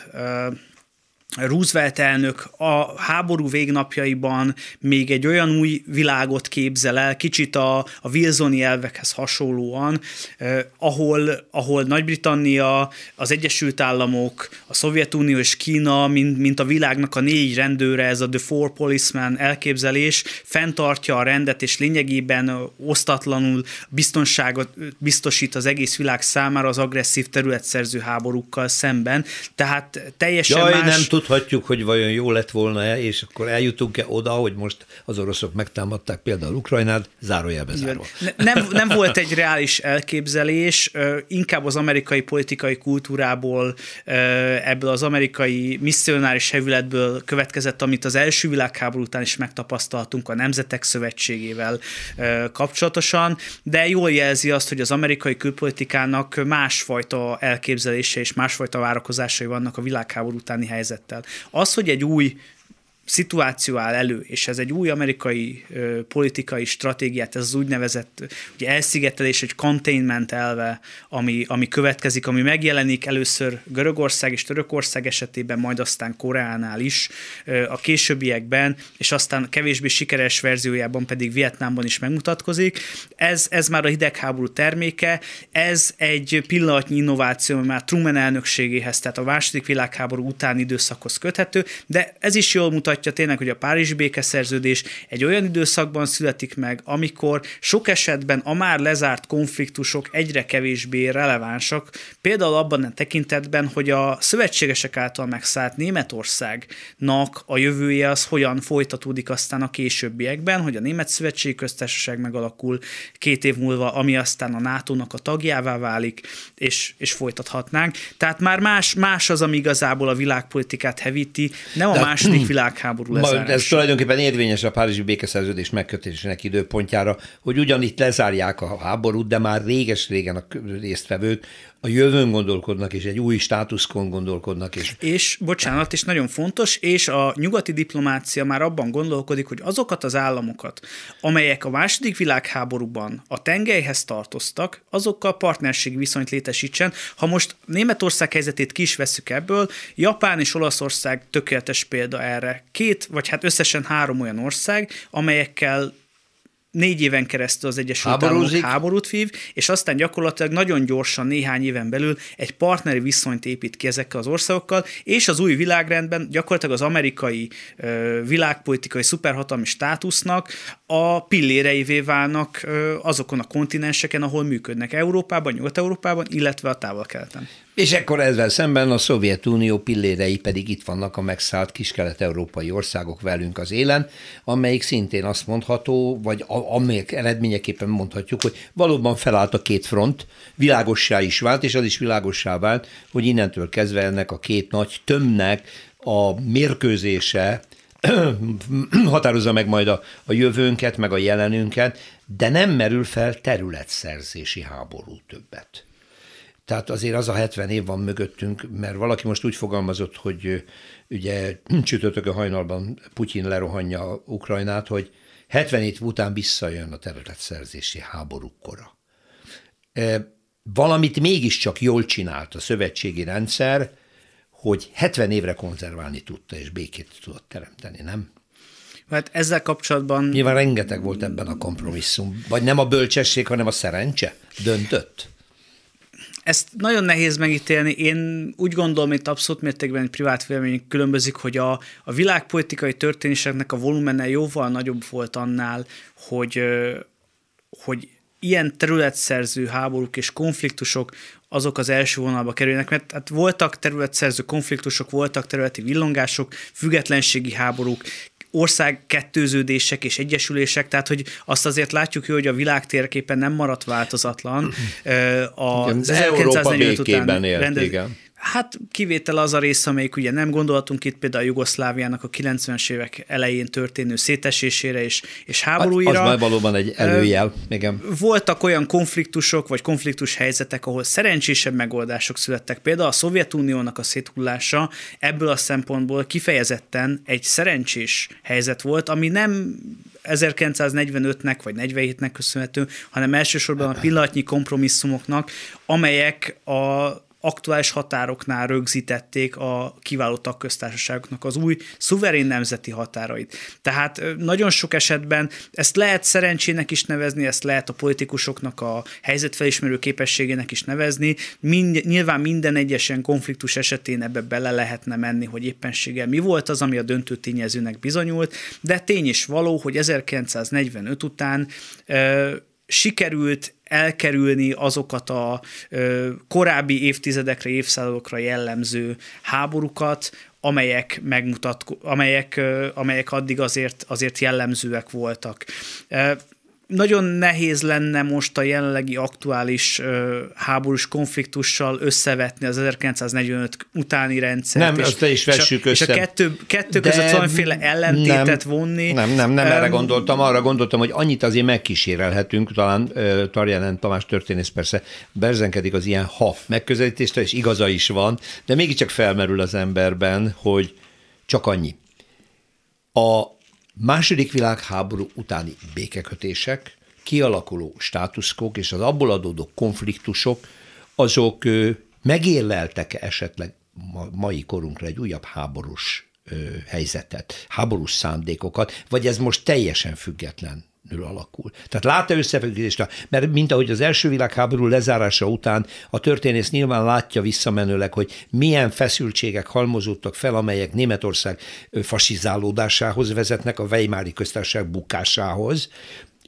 Speaker 3: Roosevelt elnök a háború végnapjaiban még egy olyan új világot képzel el, kicsit a, a Wilsoni elvekhez hasonlóan, eh, ahol, ahol Nagy-Britannia, az Egyesült Államok, a Szovjetunió és Kína, mint, mint a világnak a négy rendőre, ez a The Four Policemen elképzelés, fenntartja a rendet, és lényegében osztatlanul biztonságot biztosít az egész világ számára az agresszív területszerző háborúkkal szemben. Tehát teljesen
Speaker 2: Jaj,
Speaker 3: más...
Speaker 2: nem tudhatjuk, hogy vajon jó lett volna-e, és akkor eljutunk-e oda, hogy most az oroszok megtámadták például Ukrajnát, zárójelbe zárva.
Speaker 3: Nem, nem volt egy reális elképzelés, inkább az amerikai politikai kultúrából, ebből az amerikai misszionáris hevületből következett, amit az első világháború után is megtapasztaltunk a Nemzetek Szövetségével kapcsolatosan, de jól jelzi azt, hogy az amerikai külpolitikának másfajta elképzelése és másfajta várakozásai vannak a világháború utáni helyzet helyzettel. Az, hogy egy új szituáció áll elő, és ez egy új amerikai ö, politikai stratégiát, ez az úgynevezett ugye elszigetelés, egy containment elve, ami, ami következik, ami megjelenik először Görögország és Törökország esetében, majd aztán Koreánál is ö, a későbbiekben, és aztán kevésbé sikeres verziójában pedig Vietnámban is megmutatkozik. Ez, ez már a hidegháború terméke, ez egy pillanatnyi innováció, ami már Truman elnökségéhez, tehát a második világháború utáni időszakhoz köthető, de ez is jól mutatja, mutatja tényleg, hogy a Párizsi békeszerződés egy olyan időszakban születik meg, amikor sok esetben a már lezárt konfliktusok egyre kevésbé relevánsak, például abban a tekintetben, hogy a szövetségesek által megszállt Németországnak a jövője az hogyan folytatódik aztán a későbbiekben, hogy a Német Szövetségi Köztársaság megalakul két év múlva, ami aztán a NATO-nak a tagjává válik, és, és folytathatnánk. Tehát már más, más az, ami igazából a világpolitikát hevíti, nem a De, második világháború háború lezárása.
Speaker 2: Ez tulajdonképpen érvényes a Párizsi békeszerződés megkötésének időpontjára, hogy ugyanitt lezárják a háborút, de már réges-régen a résztvevők a jövőn gondolkodnak, és egy új státuszkon gondolkodnak. És,
Speaker 3: és bocsánat, és nagyon fontos, és a nyugati diplomácia már abban gondolkodik, hogy azokat az államokat, amelyek a második világháborúban a tengelyhez tartoztak, azokkal partnerségi viszonyt létesítsen. Ha most Németország helyzetét ki is veszük ebből, Japán és Olaszország tökéletes példa erre. Két, vagy hát összesen három olyan ország, amelyekkel négy éven keresztül az Egyesült Államok háborút vív, és aztán gyakorlatilag nagyon gyorsan, néhány éven belül egy partneri viszonyt épít ki ezekkel az országokkal, és az új világrendben gyakorlatilag az amerikai világpolitikai szuperhatalmi státusznak a pilléreivé válnak azokon a kontinenseken, ahol működnek Európában, Nyugat-Európában, illetve a távol-keleten.
Speaker 2: És ekkor ezzel szemben a Szovjetunió pillérei pedig itt vannak a megszállt kiskelet-európai országok velünk az élen, amelyik szintén azt mondható, vagy amelyek eredményeképpen mondhatjuk, hogy valóban felállt a két front, világossá is vált, és az is világossá vált, hogy innentől kezdve ennek a két nagy tömnek a mérkőzése határozza meg majd a, a jövőnket, meg a jelenünket, de nem merül fel területszerzési háború többet. Tehát azért az a 70 év van mögöttünk, mert valaki most úgy fogalmazott, hogy ugye csütörtökön hajnalban Putyin lerohanja Ukrajnát, hogy 70 év után visszajön a területszerzési háború kora. Valamit mégiscsak jól csinált a szövetségi rendszer, hogy 70 évre konzerválni tudta, és békét tudott teremteni, nem?
Speaker 3: Hát ezzel kapcsolatban...
Speaker 2: Nyilván rengeteg volt ebben a kompromisszum. Vagy nem a bölcsesség, hanem a szerencse döntött?
Speaker 3: Ezt nagyon nehéz megítélni. Én úgy gondolom, hogy abszolút mértékben egy privát vélemény különbözik, hogy a, a világpolitikai történéseknek a volumene jóval nagyobb volt annál, hogy, hogy ilyen területszerző háborúk és konfliktusok azok az első vonalba kerülnek, mert hát voltak területszerző konfliktusok, voltak területi villongások, függetlenségi háborúk, ország kettőződések és egyesülések, tehát hogy azt azért látjuk hogy a világ térképen nem maradt változatlan.
Speaker 2: Az igen, 1945 után élt, rendez... igen.
Speaker 3: Hát kivétel az a rész, amelyik ugye nem gondoltunk itt például a Jugoszláviának a 90-es évek elején történő szétesésére és, és háborúira.
Speaker 2: Hát az valóban egy előjel. Igen.
Speaker 3: Voltak olyan konfliktusok, vagy konfliktus helyzetek, ahol szerencsésebb megoldások születtek. Például a Szovjetuniónak a széthullása ebből a szempontból kifejezetten egy szerencsés helyzet volt, ami nem 1945-nek vagy 47-nek köszönhető, hanem elsősorban a pillanatnyi kompromisszumoknak, amelyek a aktuális határoknál rögzítették a kiváló tagköztársaságoknak az új szuverén nemzeti határait. Tehát nagyon sok esetben ezt lehet szerencsének is nevezni, ezt lehet a politikusoknak a helyzetfelismerő képességének is nevezni. Mind, nyilván minden egyes ilyen konfliktus esetén ebbe bele lehetne menni, hogy éppenséggel mi volt az, ami a döntő tényezőnek bizonyult, de tény is való, hogy 1945 után sikerült elkerülni azokat a ö, korábbi évtizedekre, évszázadokra jellemző háborúkat, amelyek megmutat, amelyek, ö, amelyek addig azért, azért jellemzőek voltak nagyon nehéz lenne most a jelenlegi aktuális uh, háborús konfliktussal összevetni az 1945 utáni rendszert.
Speaker 2: Nem, és, azt is vessük
Speaker 3: és
Speaker 2: össze.
Speaker 3: És a kettő, kettő között valamiféle ellentétet nem, vonni.
Speaker 2: Nem, nem, nem um, erre gondoltam, arra gondoltam, hogy annyit azért megkísérelhetünk, talán uh, Tarjánán Tamás történész persze berzenkedik az ilyen ha megközelítésre, és igaza is van, de mégiscsak felmerül az emberben, hogy csak annyi. A Második világháború utáni békekötések, kialakuló státuszkók és az abból adódó konfliktusok, azok megérleltek-e esetleg mai korunkra egy újabb háborús helyzetet, háborús szándékokat, vagy ez most teljesen független alakul. Tehát lát-e összefüggést? Mert mint ahogy az első világháború lezárása után a történész nyilván látja visszamenőleg, hogy milyen feszültségek halmozódtak fel, amelyek Németország fasizálódásához vezetnek, a Weimári köztársaság bukásához,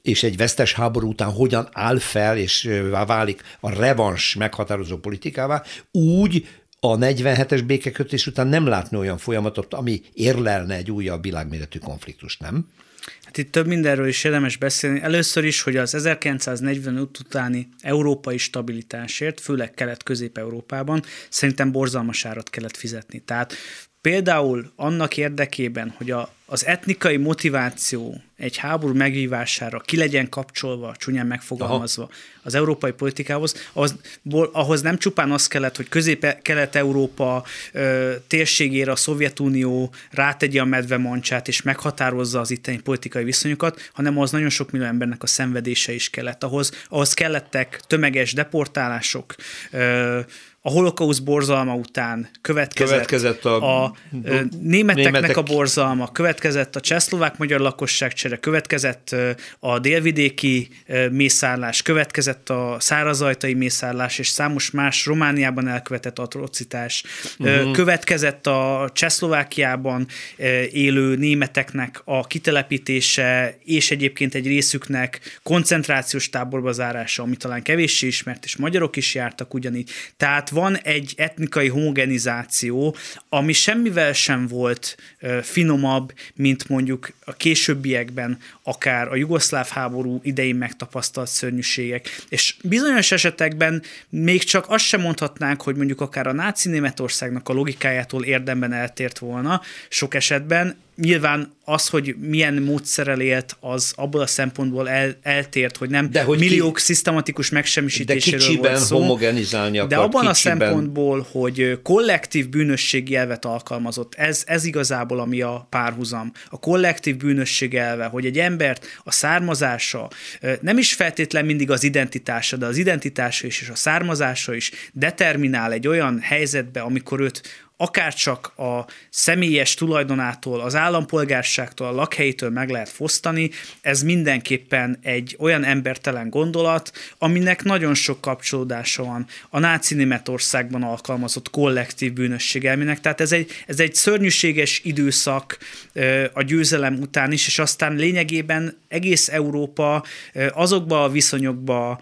Speaker 2: és egy vesztes háború után hogyan áll fel, és válik a revans meghatározó politikává, úgy a 47-es békekötés után nem látni olyan folyamatot, ami érlelne egy újabb világméretű konfliktust, nem?
Speaker 3: Hát itt több mindenről is érdemes beszélni. Először is, hogy az 1945 utáni európai stabilitásért, főleg Kelet-Közép-Európában szerintem borzalmas árat kellett fizetni. Tehát Például annak érdekében, hogy a, az etnikai motiváció egy háború megvívására ki legyen kapcsolva, csúnyán megfogalmazva Aha. az európai politikához, az, ahhoz nem csupán az kellett, hogy Közép-Kelet-Európa térségére a Szovjetunió rátegye a medve mancsát és meghatározza az itteni politikai viszonyokat, hanem az nagyon sok millió embernek a szenvedése is kellett. Ahhoz, ahhoz kellettek tömeges deportálások, ö, a holokausz borzalma után következett, következett a, a németeknek németek. a borzalma, következett a csehszlovák-magyar lakosságcsere, következett a délvidéki mészárlás, következett a szárazajtai mészárlás és számos más Romániában elkövetett atrocitás, uh-huh. következett a Csehszlovákiában élő németeknek a kitelepítése, és egyébként egy részüknek koncentrációs táborba zárása, ami talán kevéssé ismert, és magyarok is jártak ugyanígy. Tehát van egy etnikai homogenizáció, ami semmivel sem volt finomabb, mint mondjuk a későbbiekben akár a jugoszláv háború idején megtapasztalt szörnyűségek. És bizonyos esetekben még csak azt sem mondhatnánk, hogy mondjuk akár a náci Németországnak a logikájától érdemben eltért volna, sok esetben nyilván az, hogy milyen módszerrel élt, az abból a szempontból el, eltért, hogy nem de hogy milliók ki, szisztematikus megsemmisítéséről
Speaker 2: de volt szó. homogenizálni akar,
Speaker 3: De abban
Speaker 2: kicsiben.
Speaker 3: a szempontból, hogy kollektív bűnösség elvet alkalmazott, ez, ez igazából ami a párhuzam. A kollektív bűnösség elve, hogy egy embert a származása, nem is feltétlen mindig az identitása, de az identitása is és a származása is determinál egy olyan helyzetbe, amikor őt akárcsak a személyes tulajdonától, az állampolgárságtól, a lakhelytől meg lehet fosztani, ez mindenképpen egy olyan embertelen gondolat, aminek nagyon sok kapcsolódása van a náci Németországban alkalmazott kollektív bűnösség elmének. Tehát ez egy, ez egy szörnyűséges időszak a győzelem után is, és aztán lényegében egész Európa azokba a viszonyokba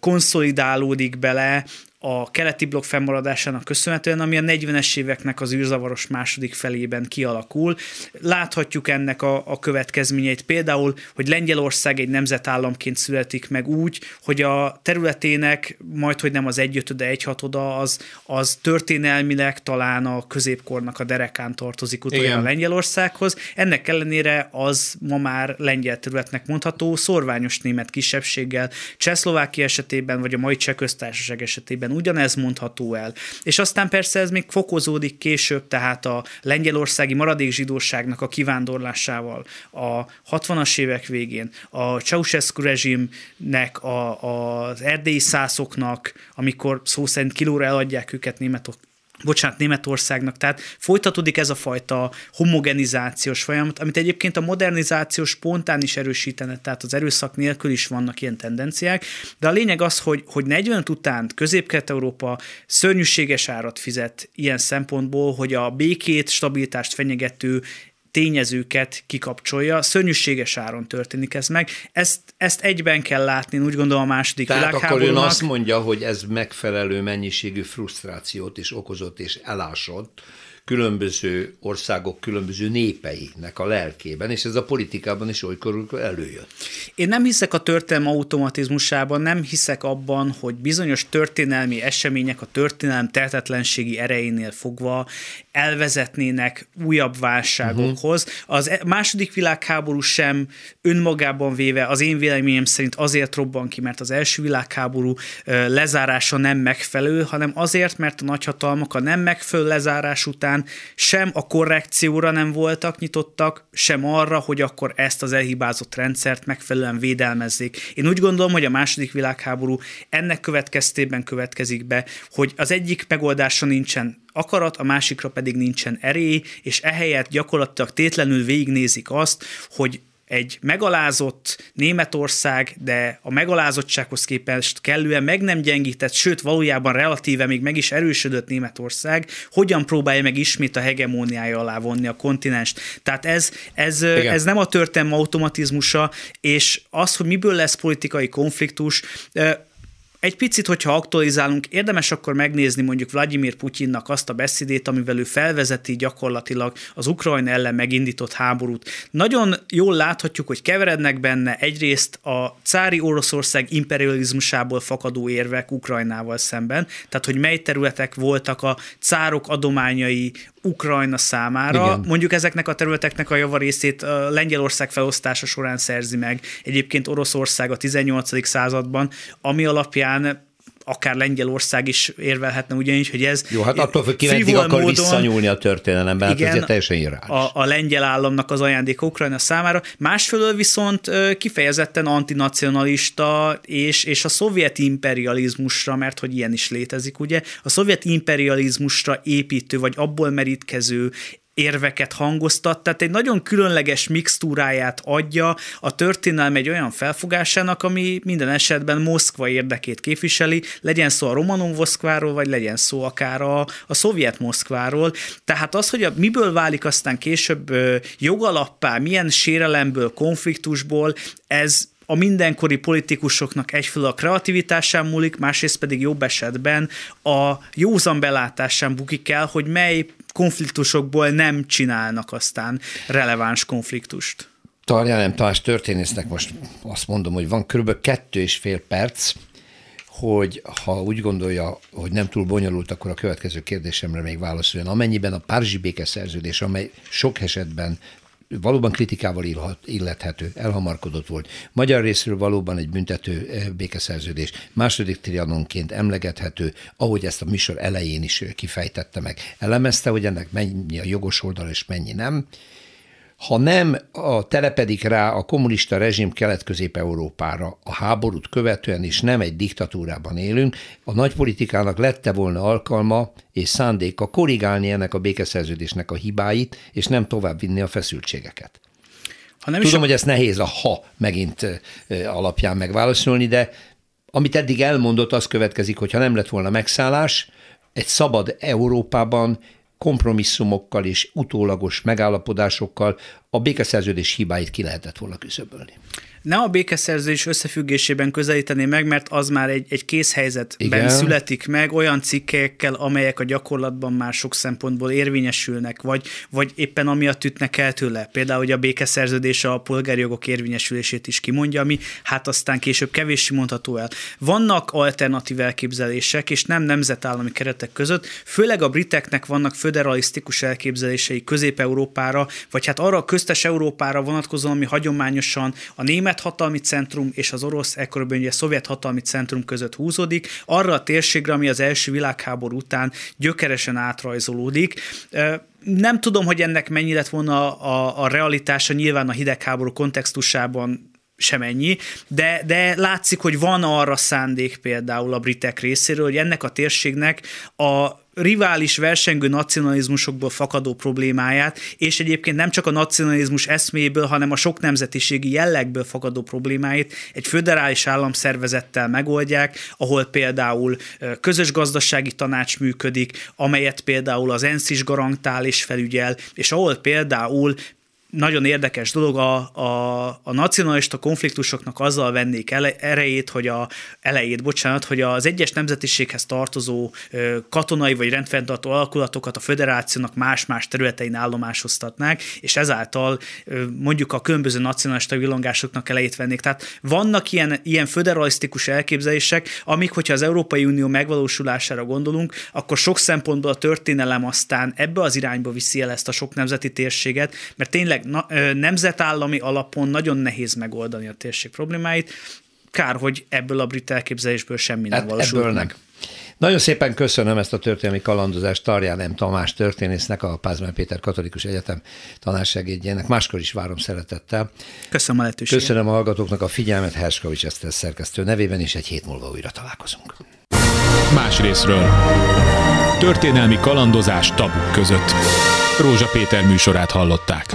Speaker 3: konszolidálódik bele, a keleti blokk fennmaradásának köszönhetően, ami a 40-es éveknek az űrzavaros második felében kialakul. Láthatjuk ennek a, a következményeit. Például, hogy Lengyelország egy nemzetállamként születik meg úgy, hogy a területének majd, hogy nem az egyötöde, egyhatoda, az, az történelmileg talán a középkornak a derekán tartozik utoljára Lengyelországhoz. Ennek ellenére az ma már lengyel területnek mondható, szorványos német kisebbséggel, Csehszlovákia esetében, vagy a mai Cseh köztársaság esetében esetében ugyanez mondható el. És aztán persze ez még fokozódik később, tehát a lengyelországi maradék zsidóságnak a kivándorlásával a 60-as évek végén, a Ceausescu rezsimnek, a, az erdélyi szászoknak, amikor szó szerint kilóra eladják őket németok, bocsánat, Németországnak. Tehát folytatódik ez a fajta homogenizációs folyamat, amit egyébként a modernizáció spontán is erősítene, tehát az erőszak nélkül is vannak ilyen tendenciák, de a lényeg az, hogy, hogy 40 után közép-kelet-európa szörnyűséges árat fizet ilyen szempontból, hogy a békét, stabilitást fenyegető tényezőket kikapcsolja, szörnyűséges áron történik ez meg. Ezt, ezt egyben kell látni, úgy gondolom a második
Speaker 2: Tehát
Speaker 3: világháborúnak.
Speaker 2: akkor ön azt mondja, hogy ez megfelelő mennyiségű frusztrációt is okozott és elásott, különböző országok különböző népeinek a lelkében, és ez a politikában is olykor előjön.
Speaker 3: Én nem hiszek a történelmi automatizmusában, nem hiszek abban, hogy bizonyos történelmi események a történelem tehetetlenségi erejénél fogva elvezetnének újabb válságokhoz. Uh-huh. Az e- második világháború sem önmagában véve az én véleményem szerint azért robban ki, mert az első világháború lezárása nem megfelelő, hanem azért, mert a nagyhatalmak a nem megfelelő lezárás után során sem a korrekcióra nem voltak nyitottak, sem arra, hogy akkor ezt az elhibázott rendszert megfelelően védelmezzék. Én úgy gondolom, hogy a második világháború ennek következtében következik be, hogy az egyik megoldása nincsen akarat, a másikra pedig nincsen erély, és ehelyett gyakorlatilag tétlenül végignézik azt, hogy egy megalázott Németország, de a megalázottsághoz képest kellően meg nem gyengített, sőt valójában relatíve még meg is erősödött Németország, hogyan próbálja meg ismét a hegemóniája alá vonni a kontinenst. Tehát ez, ez, ez nem a történelmi automatizmusa, és az, hogy miből lesz politikai konfliktus, egy picit, hogyha aktualizálunk, érdemes akkor megnézni mondjuk Vladimir Putyinnak azt a beszédét, amivel ő felvezeti gyakorlatilag az Ukrajna ellen megindított háborút. Nagyon jól láthatjuk, hogy keverednek benne egyrészt a cári Oroszország imperializmusából fakadó érvek Ukrajnával szemben, tehát hogy mely területek voltak a cárok adományai Ukrajna számára. Igen. Mondjuk ezeknek a területeknek a javarészét a Lengyelország felosztása során szerzi meg. Egyébként Oroszország a 18. században, ami alapján akár Lengyelország is érvelhetne ugyanis, hogy ez...
Speaker 2: Jó, hát attól függ, meddig akar módon, visszanyúlni a történelemben, hát igen, hát teljesen irányos.
Speaker 3: A, a lengyel államnak az ajándék Ukrajna számára, másfelől viszont kifejezetten antinacionalista és, és a szovjet imperializmusra, mert hogy ilyen is létezik, ugye, a szovjet imperializmusra építő, vagy abból merítkező érveket hangoztat, tehát egy nagyon különleges mixtúráját adja a történelem egy olyan felfogásának, ami minden esetben Moszkva érdekét képviseli, legyen szó a Romanov Moszkváról, vagy legyen szó akár a, a szovjet Moszkváról. Tehát az, hogy a, miből válik aztán később jogalappá, milyen sérelemből, konfliktusból, ez a mindenkori politikusoknak egyfelől a kreativitásán múlik, másrészt pedig jobb esetben a józan belátásán bukik el, hogy mely konfliktusokból nem csinálnak aztán releváns konfliktust.
Speaker 2: Tarja nem talán történésznek most azt mondom, hogy van kb. kettő és fél perc, hogy ha úgy gondolja, hogy nem túl bonyolult, akkor a következő kérdésemre még válaszoljon. Amennyiben a Párizsi békeszerződés, amely sok esetben valóban kritikával illethető, elhamarkodott volt. Magyar részről valóban egy büntető eh, békeszerződés, második trianonként emlegethető, ahogy ezt a műsor elején is kifejtette meg. Elemezte, hogy ennek mennyi a jogos oldal és mennyi nem ha nem a telepedik rá a kommunista rezsim kelet-közép-európára a háborút követően is nem egy diktatúrában élünk, a nagypolitikának lette volna alkalma és szándéka korrigálni ennek a békeszerződésnek a hibáit, és nem tovább vinni a feszültségeket. Ha nem Tudom, is... hogy ez nehéz a ha megint alapján megválaszolni, de amit eddig elmondott, az következik, hogy ha nem lett volna megszállás, egy szabad Európában kompromisszumokkal és utólagos megállapodásokkal a békeszerződés hibáit ki lehetett volna küszöbölni.
Speaker 3: Ne a békeszerződés összefüggésében közelíteni meg, mert az már egy, egy készhelyzetben Igen. születik meg olyan cikkekkel, amelyek a gyakorlatban már sok szempontból érvényesülnek, vagy, vagy éppen amiatt ütnek el tőle. Például, hogy a békeszerződés a polgári jogok érvényesülését is kimondja, ami hát aztán később kevéssé mondható el. Vannak alternatív elképzelések, és nem nemzetállami keretek között, főleg a briteknek vannak föderalisztikus elképzelései Közép-Európára, vagy hát arra a köztes Európára vonatkozóan, ami hagyományosan a német hatalmi centrum és az orosz, ekkor ugye szovjet hatalmi centrum között húzódik, arra a térségre, ami az első világháború után gyökeresen átrajzolódik. Nem tudom, hogy ennek mennyi lett volna a, a realitása, nyilván a hidegháború kontextusában sem ennyi, de, de látszik, hogy van arra szándék például a britek részéről, hogy ennek a térségnek a rivális versengő nacionalizmusokból fakadó problémáját, és egyébként nem csak a nacionalizmus eszméből, hanem a sok nemzetiségi jellegből fakadó problémáit egy föderális államszervezettel megoldják, ahol például közös gazdasági tanács működik, amelyet például az ENSZ is garantál és felügyel, és ahol például nagyon érdekes dolog, a, a, a nacionalista konfliktusoknak azzal vennék ele, erejét, hogy a elejét, bocsánat, hogy az egyes nemzetiséghez tartozó katonai vagy rendfenntartó alakulatokat a föderációnak más-más területein állomásoztatnák, és ezáltal ö, mondjuk a különböző nacionalista villongásoknak elejét vennék. Tehát vannak ilyen, ilyen föderalisztikus elképzelések, amik, hogyha az Európai Unió megvalósulására gondolunk, akkor sok szempontból a történelem aztán ebbe az irányba viszi el ezt a sok nemzeti térséget, mert tényleg tényleg na, nemzetállami alapon nagyon nehéz megoldani a térség problémáit. Kár, hogy ebből a brit elképzelésből semmi nem hát valósult ebből meg. Nem.
Speaker 2: Nagyon szépen köszönöm ezt a történelmi kalandozást Tarján M. Tamás történésznek, a Pázmány Péter Katolikus Egyetem tanársegédjének. Máskor is várom szeretettel.
Speaker 3: Köszönöm a lehetőséget.
Speaker 2: Köszönöm a hallgatóknak a figyelmet, Herskovics Eszter szerkesztő nevében, és egy hét múlva újra találkozunk.
Speaker 1: Más részről. Történelmi kalandozás tabuk között. Rózsa Péter műsorát hallották.